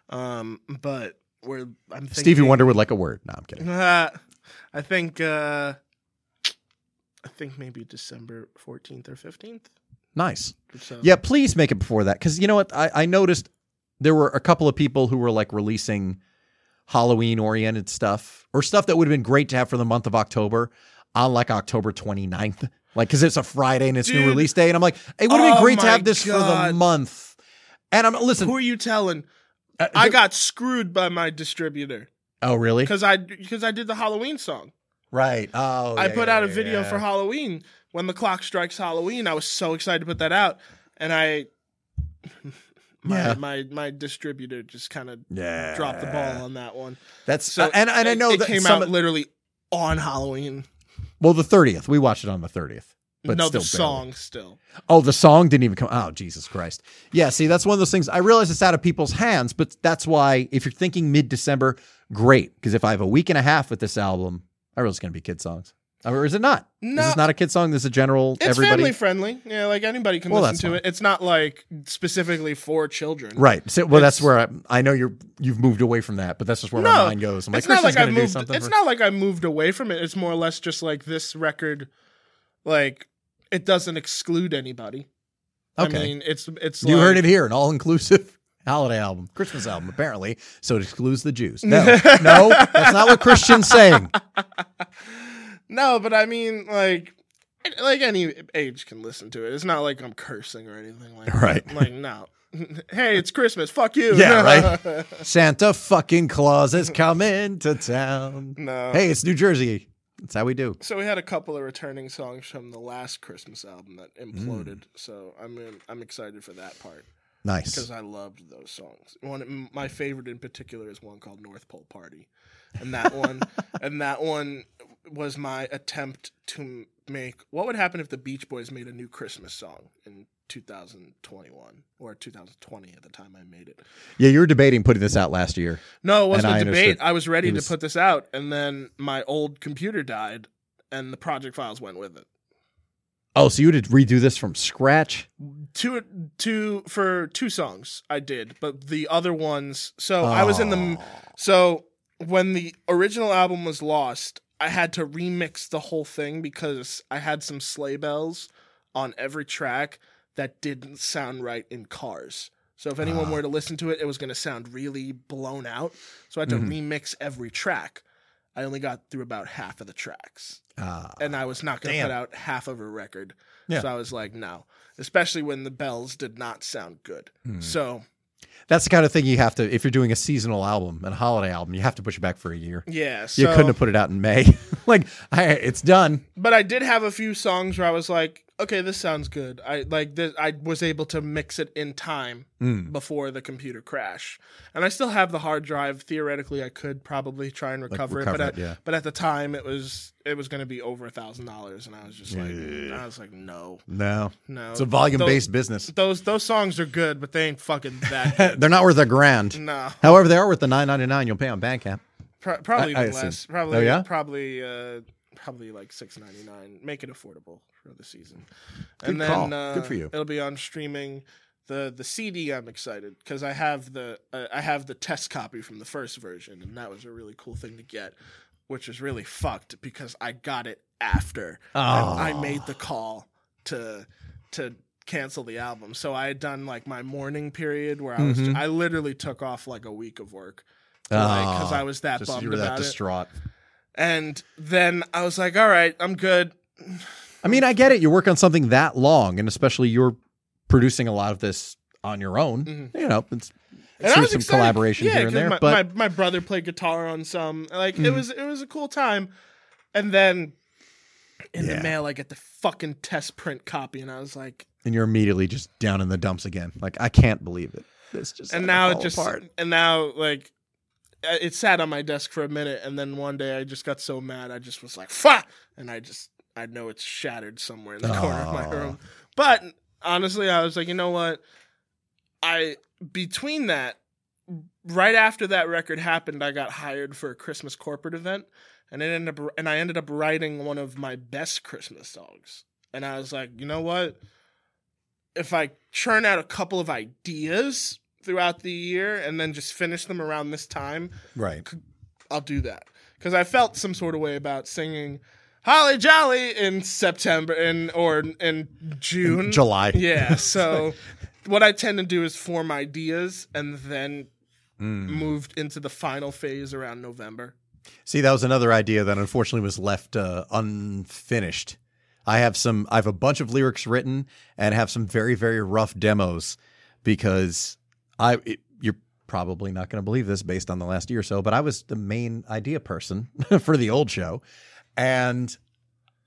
Um, but we're I'm thinking, Stevie Wonder would like a word. No, I'm kidding. *laughs* I think. uh I think maybe December fourteenth or fifteenth. Nice. So Yeah, please make it before that because you know what? I, I noticed there were a couple of people who were like releasing Halloween oriented stuff or stuff that would have been great to have for the month of October on like October 29th. Like, because it's a Friday and it's new release day. And I'm like, it would have been Oh great to have this for the month. And I'm, listen, Who are you telling? Uh, I got screwed by my distributor oh, really? because I because I did the Halloween song. Right. Oh, I yeah, put yeah, out a yeah, video for Halloween when the clock strikes Halloween. I was so excited to put that out, and I *laughs* my my my distributor just kind of dropped the ball on that one. That's So and and I know it that came out literally on Halloween. well the 30th. We watched it on the 30th. But no, still the barely. song still. Oh, the song didn't even come. Oh, Jesus Christ. Yeah, see, that's one of those things. I realize it's out of people's hands, but that's why if you're thinking mid December, great. Because if I have a week and a half with this album, I realize it's going to be kid songs. Or is it not? No. Is not a kid song? This is a general It's everybody. family friendly. Yeah, like anybody can Well, listen to fine. it. It's not like specifically for children. Right. So, well, that's where I, I know you're you've moved away from that, but that's just where my mind goes. I'm like, it's not like I moved. It's for- not like I moved away from it. It's more or less just like this record, like it doesn't exclude anybody. Okay. I mean, it's it's. you like, heard it here, an all inclusive *laughs* holiday album, Christmas album, apparently. So it excludes the Jews. No, *laughs* no, that's not what Christian's saying. *laughs* No, but I mean, like, like any age can listen to it. It's not like I'm cursing or anything like Right. that. Like, no. hey, it's Christmas. Fuck you. Yeah, right. Santa fucking Claus is coming to town. no. Hey, it's New Jersey. That's how we do. So we had a couple of returning songs from the last Christmas album that imploded. Mm. So I'm in, I'm excited for that part Nice. because I loved those songs. One, my favorite in particular is one called North Pole Party, and that one, *laughs* and that one was my attempt to make what would happen if the Beach Boys made a new Christmas song in 2021 or 2020 at the time I made it. Yeah, you were debating putting this out last year. No, it wasn't a I debate. understood. I was ready was- to put this out, and then my old computer died, and the project files went with it. Oh, so you would redo this from scratch? Two, two for two songs I did, but the other ones. So I was in the. Oh. So when the original album was lost, I had to remix the whole thing because I had some sleigh bells on every track that didn't sound right in cars. So if anyone Ah. were to listen to it, it was going to sound really blown out. So I had to Mhm. remix every track. I only got through about half of the tracks, Ah. and I was not going to put out half of a record. Yeah. So I was like, no, especially when the bells did not sound good. Hmm. So That's the kind of thing you have to, if you're doing a seasonal album and a holiday album, you have to push it back for a year. yeah, so, You couldn't have put it out in May. *laughs* like, I, it's done. but I did have a few songs where I was like, okay, this sounds good. I like this. I was able to mix it in time Mm. before the computer crash, and I still have the hard drive. Theoretically, I could probably try and Like, recover, it, but it, at, yeah. but at the time, it was it was going to be over a thousand dollars, and I was just like, Yeah. I was like, no, No. no, It's a volume based business. Those those songs are good, but they ain't fucking that. *laughs* good. They're not worth a grand. no, However, they are worth the nine ninety nine you'll pay on Bandcamp. Pro- probably I- I assume. less. Probably Oh, yeah? probably uh, probably like six ninety nine. Make it affordable for the season. Good and then call. Uh, Good for you. It'll be on streaming. The the CD I'm excited because I have the uh, I have the test copy from the first version and that was a really cool thing to get, which is really fucked because I got it after Oh. I, I made the call to to cancel the album. So I had done like my mourning period where I was Mhm. I literally took off like a week of work because Oh, I was that just bummed you were that about it. And then I was like, all right, I'm good. I mean, I get it. You work on something that long, and especially you're producing a lot of this on your own. You know, it's And I through was some excited- collaborations yeah, here and there. My, but my, my brother played guitar on some. Like it Mhm. was it was a cool time. And then in Yeah. the mail, I get the fucking test print copy, and I was like, and you're immediately just down in the dumps again. Like I can't believe it. This just and now it just apart. and now like it sat on my desk for a minute, and then one day I just got so mad, I just was like, "Fuck!" and I just I know it's shattered somewhere in the corner of my room. But honestly, I was like, you know what? I between that, right after that record happened, I got hired for a Christmas corporate event, and it ended up and I ended up writing one of my best Christmas songs. And I was like, you know what? If I churn out a couple of ideas throughout the year and then just finish them around this time, right. I'll do that because I felt some sort of way about singing "Holly Jolly" in September and or in June, July. Yeah. *laughs* So what I tend to do is form ideas and then Mm. moved into the final phase around November. See, that was another idea that unfortunately was left uh, unfinished. I have some. I have a bunch of lyrics written and have some very very rough demos because I. It, you're probably not going to believe this based on the last year or so, but I was the main idea person *laughs* for the old show, and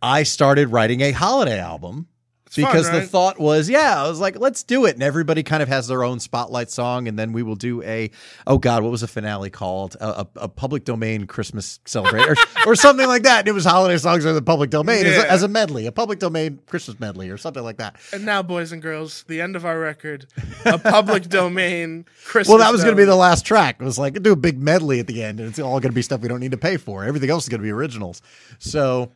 I started writing a holiday album It's fun, because the thought was, yeah, I was like, let's do it, and everybody kind of has their own spotlight song, and then we will do a, oh god, what was the finale called? A, a, a public domain Christmas celebration or, *laughs* or something like that. And it was holiday songs in the public domain as, a, as a medley, a public domain Christmas medley or something like that. and now, boys and girls, the end of our record, a public *laughs* domain Christmas. Well, that was going to be the last track. It was like do a big medley at the end, and it's all going to be stuff we don't need to pay for. Everything else is going to be originals. So,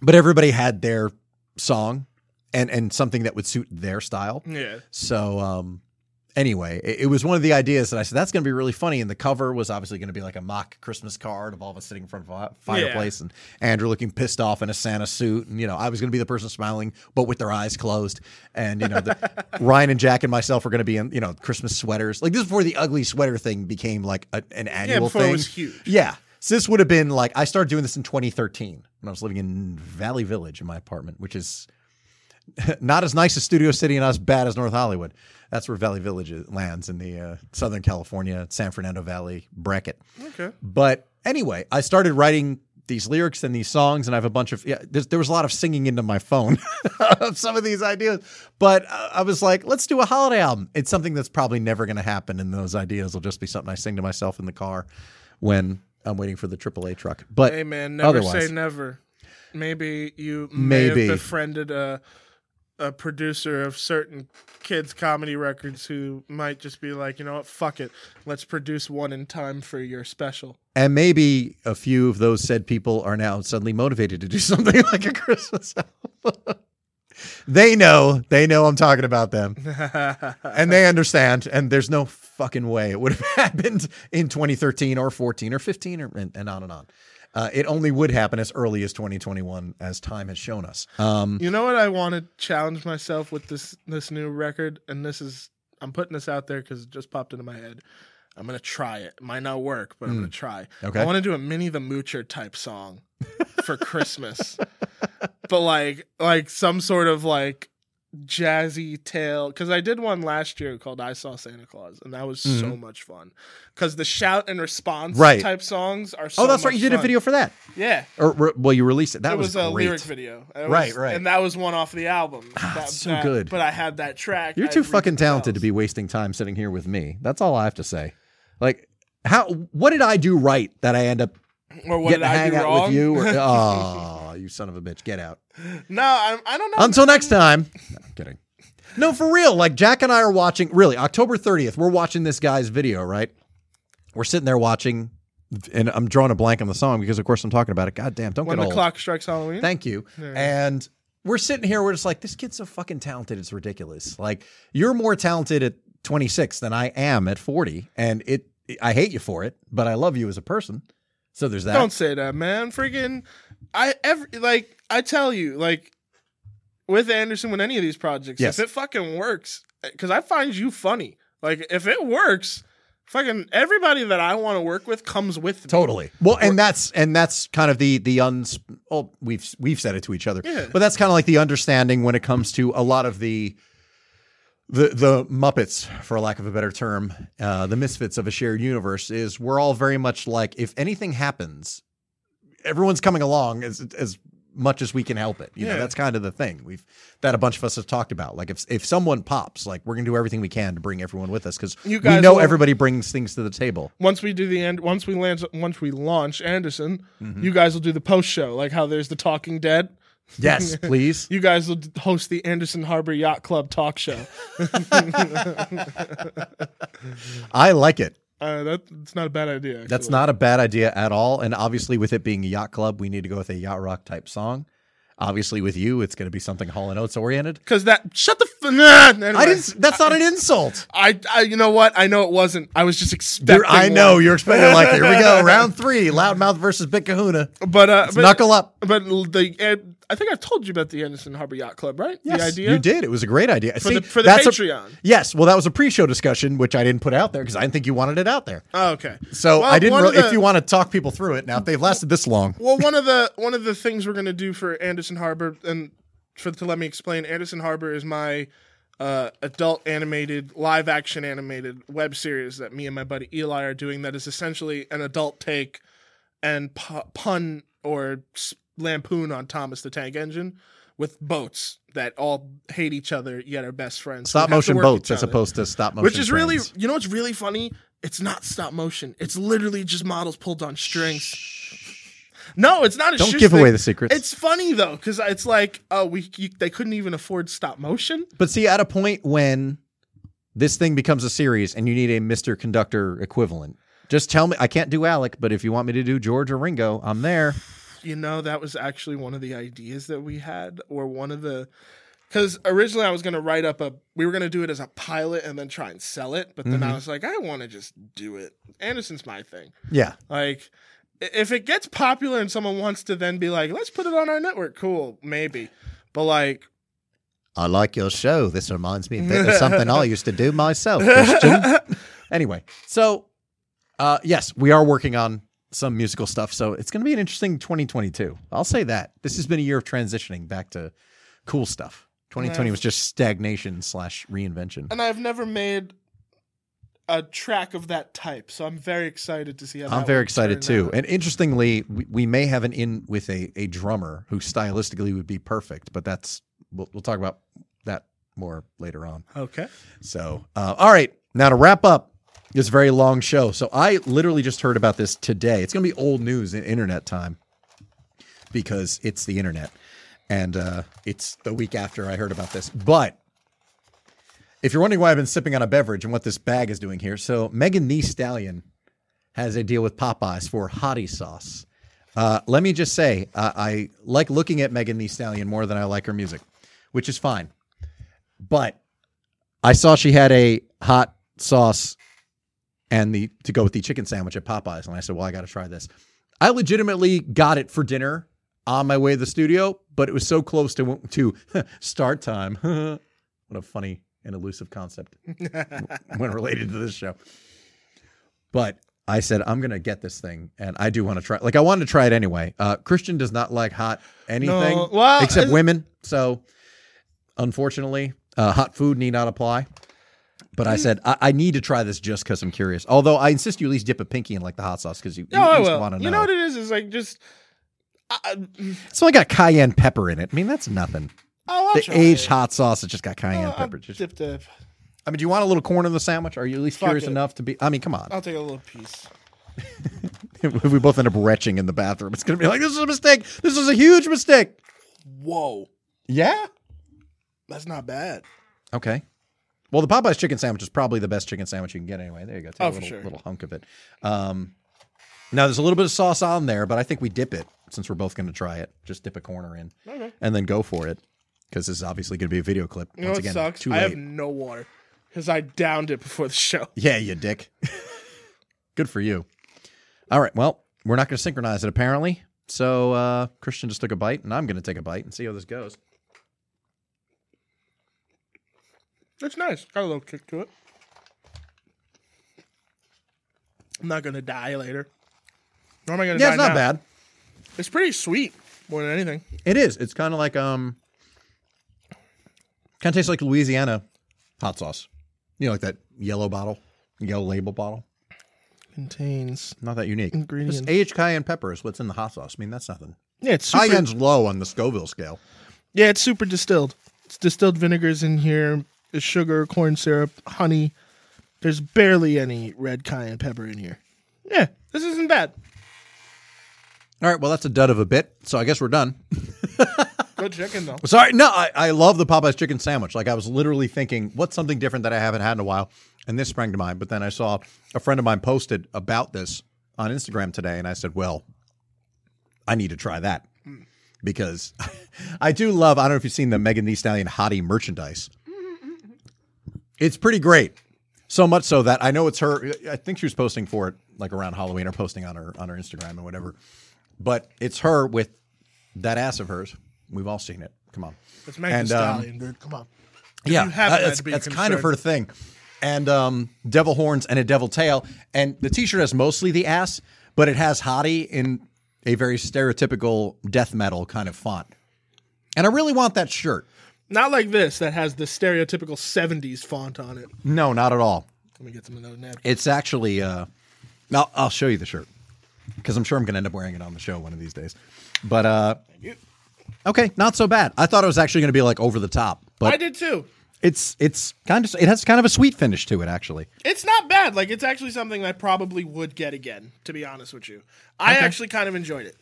but everybody had their song and and something that would suit their style. yeah. So um anyway, it, it was one of the ideas that I said that's going to be really funny and the cover was obviously going to be like a mock Christmas card of all of us sitting in front of a fireplace and Andrew looking pissed off in a Santa suit and you know, I was going to be the person smiling but with their eyes closed and you know, the, *laughs* Ryan and Jack and myself were going to be in, you know, Christmas sweaters. Like this is before the ugly sweater thing became like a, an annual before thing. it was huge. Yeah. So this would have been like I started doing this in 2013 when I was living in Valley Village in my apartment, which is *laughs* not as nice as Studio City and not as bad as North Hollywood. That's where Valley Village lands in the uh, Southern California, San Fernando Valley bracket. Okay. But anyway, I started writing these lyrics and these songs, and I have a bunch of yeah. There was a lot of singing into my phone *laughs* of some of these ideas, but uh, I was like, let's do a holiday album. It's something that's probably never going to happen, and those ideas will just be something I sing to myself in the car when I'm waiting for the AAA truck. But Hey man, never Otherwise. say never. Maybe you may Maybe. have befriended a a producer of certain kids comedy records who might just be like, you know what, fuck it, let's produce one in time for your special. And maybe a few of those said people are now suddenly motivated to do *laughs* something like a Christmas album. they know, they know I'm talking about them. *laughs* And they understand. And there's no fucking way it would have *laughs* happened in 2013 or 14 or 15 or, and, and on and on. Uh, it only would happen as early as 2021, as time has shown us. Um, you know what I want to challenge myself with this this new record, and this is I'm putting this out there because it just popped into my head. I'm gonna try it. It might not work, but I'm gonna try. Hmm. Okay. I want to do a Minnie the Moocher type song for Christmas, *laughs* but like like some sort of like jazzy tale because I did one last year called "I Saw Santa Claus" and that was so much fun because the shout and response Mm-hmm. Right. type songs are. so oh, that's right. You did a video for that. Yeah, Or, re- well, you released it. That it was, a great. lyric video. It Right, was- right. And that was one off the album. Ah, That- so that- good. But I had that track. You're too fucking talented to be wasting time sitting here with me. That's all I have to say. Like, how? What did I do right that I end up Or what getting did I hang do out wrong? with you? Or, *laughs* oh, you son of a bitch! Get out. no, I'm, I don't know. Until next time. No, I'm kidding. No, for real. Like Jack and I are watching. Really, October 30th. We're watching this guy's video. Right. We're sitting there watching, and I'm drawing a blank on the song because, of course, I'm talking about it. God damn! Don't when get the clock strikes Halloween. Thank you. Yeah. And we're sitting here, we're just like, this kid's so fucking talented. It's ridiculous. Like, you're more talented at 26 than I am at 40. And it, I hate you for it, but I love you as a person. So there's that. Don't say that, man. Freaking, I every like I tell you, like with Anderson, with any of these projects, Yes. if it fucking works, because I find you funny. Like if it works, fucking everybody that I want to work with comes with me. Totally. Well, and that's and that's kind of the the uns. Oh, we've we've said it to each other, Yeah. but that's kind of like the understanding when it comes to a lot of the the the Muppets, for lack of a better term, uh, the misfits of a shared universe, is we're all very much like if anything happens, everyone's coming along as as much as we can help it. You know, that's kind of the thing we've that a bunch of us have talked about. Like if if someone pops, like we're gonna do everything we can to bring everyone with us because You we know will- everybody brings things to the table. Once we do the end, once we land, once we launch Anderson, Mm-hmm. you guys will do the post show, like how there's the Talking Dead. Yes, *laughs* please. You guys will host the Anderson Harbor Yacht Club talk show. *laughs* I like it. Uh, that, that's not a bad idea. That's not a bad idea at all. And obviously, with it being a yacht club, we need to go with a yacht rock type song. Obviously, with you, it's going to be something Hall and Oates oriented. because that. Shut the. F- nah, anyway. I didn't. That's not an insult. I, I, you know what? I know it wasn't. I was just expecting. You're- I know you're expecting like here we go *laughs* round three, loudmouth versus Big Kahuna. but uh, but, Knuckle up. But the, I think I've told you about the Anderson Harbor Yacht Club, right? Yes, the idea you did. It was a great idea. for See, the for the that's a- Patreon. yes, well, that was a pre-show discussion, which I didn't put out there because I didn't think you wanted it out there. oh, okay. So Well, I didn't. one Re- the- if you want to talk people through it now, if they've lasted this long, Well, one of the one of the things we're gonna do for Anderson Harbor, and for to let me explain, Anderson Harbor is my uh, adult animated, live action animated web series that me and my buddy Eli are doing. That is essentially an adult take and pu- pun or lampoon on Thomas the Tank Engine with boats that all hate each other yet are best friends. stop motion boats as opposed to stop motion, Which is really, trains. you know, what's really funny. It's not stop motion. It's literally just models pulled on strings. No, it's not a Don't give thing. away the secrets. It's funny though, because it's like, oh, we you, they couldn't even afford stop motion. But see, at a point when this thing becomes a series and you need a Mr. Conductor equivalent, just tell me. I can't do Alec, but if you want me to do George or Ringo, I'm there. You know, that was actually one of the ideas that we had, or one of the. Because originally I was going to write up a, we were going to do it as a pilot and then try and sell it. But then Mm-hmm. I was like, I want to just do it. Anderson's my thing. Yeah. Like, if it gets popular and someone wants to then be like, let's put it on our network, cool, maybe. But like, I like your show. This reminds me of something I *laughs* used to do myself, *laughs* anyway, so uh, yes, we are working on some musical stuff. So it's going to be an interesting 2022. I'll say that. This has been a year of transitioning back to cool stuff. 2020 was just stagnation slash reinvention. and I've never made a track of that type, so I'm very excited to see how. I'm very excited too. out. And interestingly, we, we may have an in with a, a drummer who stylistically would be perfect, but that's we'll, we'll talk about that more later on. Okay. So, uh, all right, now to wrap up this very long show. So I literally just heard about this today. It's going to be old news in internet time because it's the internet, and uh, it's the week after I heard about this. But if you're wondering why I've been sipping on a beverage and what this bag is doing here, so Megan Thee Stallion has a deal with Popeyes for hottie sauce. Uh, let me just say, uh, I like looking at Megan Thee Stallion more than I like her music, which is fine. But I saw she had a hot sauce and the to go with the chicken sandwich at Popeyes, and I said, "Well, I got to try this." I legitimately got it for dinner on my way to the studio, but it was so close to to *laughs* start time. *laughs* what a funny and elusive concept *laughs* when related to this show. But I said, I'm going to get this thing, and I do want to try. Like, I wanted to try it anyway. Uh, Christian does not like hot anything No, well, except I- women. So, unfortunately, uh, hot food need not apply. But I mm. said I, I need to try this just because I'm curious. Although I insist you at least dip a pinky in like the hot sauce because you, you No, at I least will. want to know. You know what it is? Is like just. I, I- mm. so I got cayenne pepper in it. I mean, that's nothing. oh, I'll The try aged it. hot sauce, it's just got oh, cayenne I'll- I'll pepper. Just, dip the- I mean, do you want a little corn in the sandwich? Are you at least Fuck curious it. enough to be? I mean, come on. I'll take a little piece. if *laughs* we both end up retching in the bathroom, it's gonna be like this is a mistake. This is a huge mistake. Whoa, Yeah. that's not bad. Okay. Well, the Popeyes chicken sandwich is probably the best chicken sandwich you can get anyway. There you go. Take Oh, a for little, sure. little hunk of it. Um, now there's a little bit of sauce on there, but I think we dip it since we're both going to try it. Just dip a corner in Okay. and then go for it because this is obviously going to be a video clip. You know Once what again, sucks? I have no water because I downed it before the show. *laughs* Yeah, you dick. *laughs* Good for you. All right. Well, we're not going to synchronize it apparently. So uh, Christian just took a bite, and I'm going to take a bite and see how this goes. It's nice. Got a little kick to it. I'm not gonna die later. Nor am I gonna Yeah, die it's not now. bad. It's pretty sweet more than anything. It is. It's kind of like um, kind of tastes like Louisiana hot sauce. You know, like that yellow bottle, yellow label bottle. Contains. Not that unique. Ingredients. Just aged cayenne pepper is what's in the hot sauce. I mean, that's nothing. Yeah, it's super. Cayenne's low on the Scoville scale. Yeah, it's super distilled. It's distilled vinegars in here. There's sugar, corn syrup, honey. There's barely any red cayenne pepper in here. Yeah, this isn't bad. All right, well, that's a dud of a bit. So I guess we're done. *laughs* Good chicken though. Sorry, no, I, I love the Popeyes chicken sandwich. Like I was literally thinking, what's something different that I haven't had in a while? And this sprang to mind. But then I saw a friend of mine posted about this on Instagram today, and I said, well, I need to try that hmm. because *laughs* I do love. I don't know if you've seen the Megan Thee Stallion Hottie merchandise. It's pretty great. So much so that I know it's her. I think she was posting for it like around Halloween or posting on her on her Instagram or whatever. But it's her with that ass of hers. We've all seen it. Come on. It's Megan And, um, Stallion, dude. Come on. Yeah, you uh, that's, that's kind of her thing. And um, devil horns and a devil tail. And the T-shirt has mostly the ass, but it has Hottie in a very stereotypical death metal kind of font. And I really want that shirt. Not like this that has the stereotypical 70s font on it. No, not at all. Let me get some of those napkins. It's actually. Uh, I'll, I'll show you the shirt because I'm sure I'm going to end up wearing it on the show one of these days. But uh, you. okay, not so bad. I thought it was actually going to be like over the top, but I did too. it's it's kind of it has kind of a sweet finish to it actually. It's not bad. Like it's actually something I probably would get again. To be honest with you, I actually kind of enjoyed it.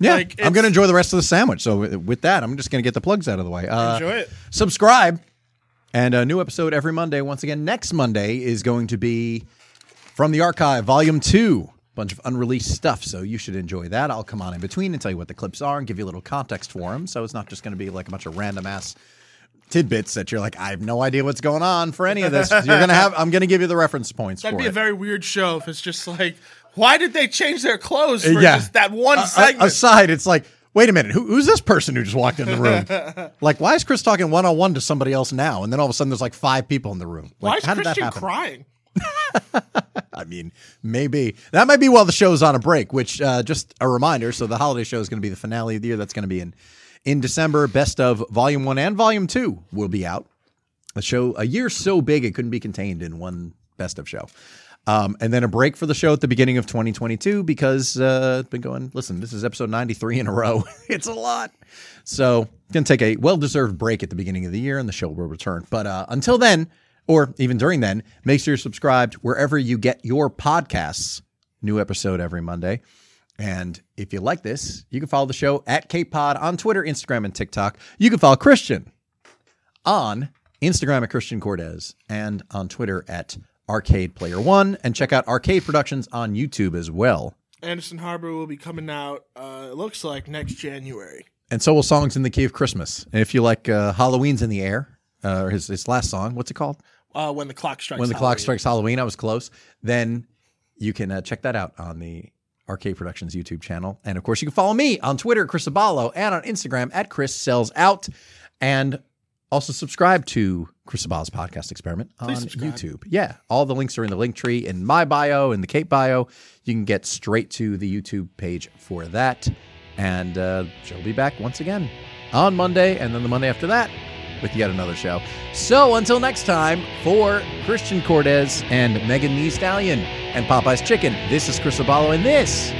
Yeah, Like, I'm going to enjoy the rest of the sandwich. So with with that, I'm just going to get the plugs out of the way. Uh, Enjoy it. Subscribe, and a new episode every Monday. Once again, next Monday is going to be from the archive, Volume Two. Bunch of unreleased stuff, so you should enjoy that. I'll come on in between and tell you what the clips are and give you a little context for them. So it's not just going to be like a bunch of random ass tidbits that you're like, I have no idea what's going on for any of this. *laughs* You're gonna have. I'm going to give you the reference points That'd be a very weird show if it's just like, why did they change their clothes for yeah. just that one segment? aside, it's like, wait a minute, who, who's this person who just walked in the room? *laughs* like, why is Chris talking one on one to somebody else now? And then all of a sudden, there's like five people in the room. why Like, is how did that happen? crying? *laughs* I mean, maybe that might be while the show's on a break. Which, uh, just a reminder. So the holiday show is going to be the finale of the year. That's going to be in in December. Best of Volume One and Volume Two will be out. A show, a year so big it couldn't be contained in one best of show. Um, and then a break for the show at the beginning of 2022 because uh, it's been going. Listen, this is episode 93 in a row. *laughs* it's a lot. So gonna take a well-deserved break at the beginning of the year, and the show will return. But uh, until then, or even during then, make sure you're subscribed wherever you get your podcasts. New episode every Monday. And if you like this, you can follow the show at KPod on Twitter, Instagram, and TikTok. You can follow Christian on Instagram at Christian Cortez and on Twitter at Arcade Player One, and check out Arcade Productions on YouTube as well. Anderson Harbor will be coming out. Uh, it looks like next January. And so will Songs in the Key of Christmas. And if you like uh, Halloween's in the Air, uh, or his, his last song, what's it called? Uh, when the clock strikes. when the clock Halloween. strikes Halloween, I was close. Then you can uh, check that out on the Arcade Productions YouTube channel, and of course, you can follow me on Twitter, Chris Abalo, and on Instagram at Chris Sells Out, and also subscribe to Chris Abalo's podcast experiment on. YouTube. Yeah, all the links are in the link tree in my bio, in the Cape bio. You can get straight to the YouTube page for that, and uh, she'll be back once again on Monday, and then the Monday after that with yet another show. So until next time, for Christian Cortez and Megan Thee Stallion and Popeye's Chicken, this is Chris Abalo, and this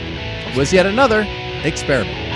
was yet another experiment.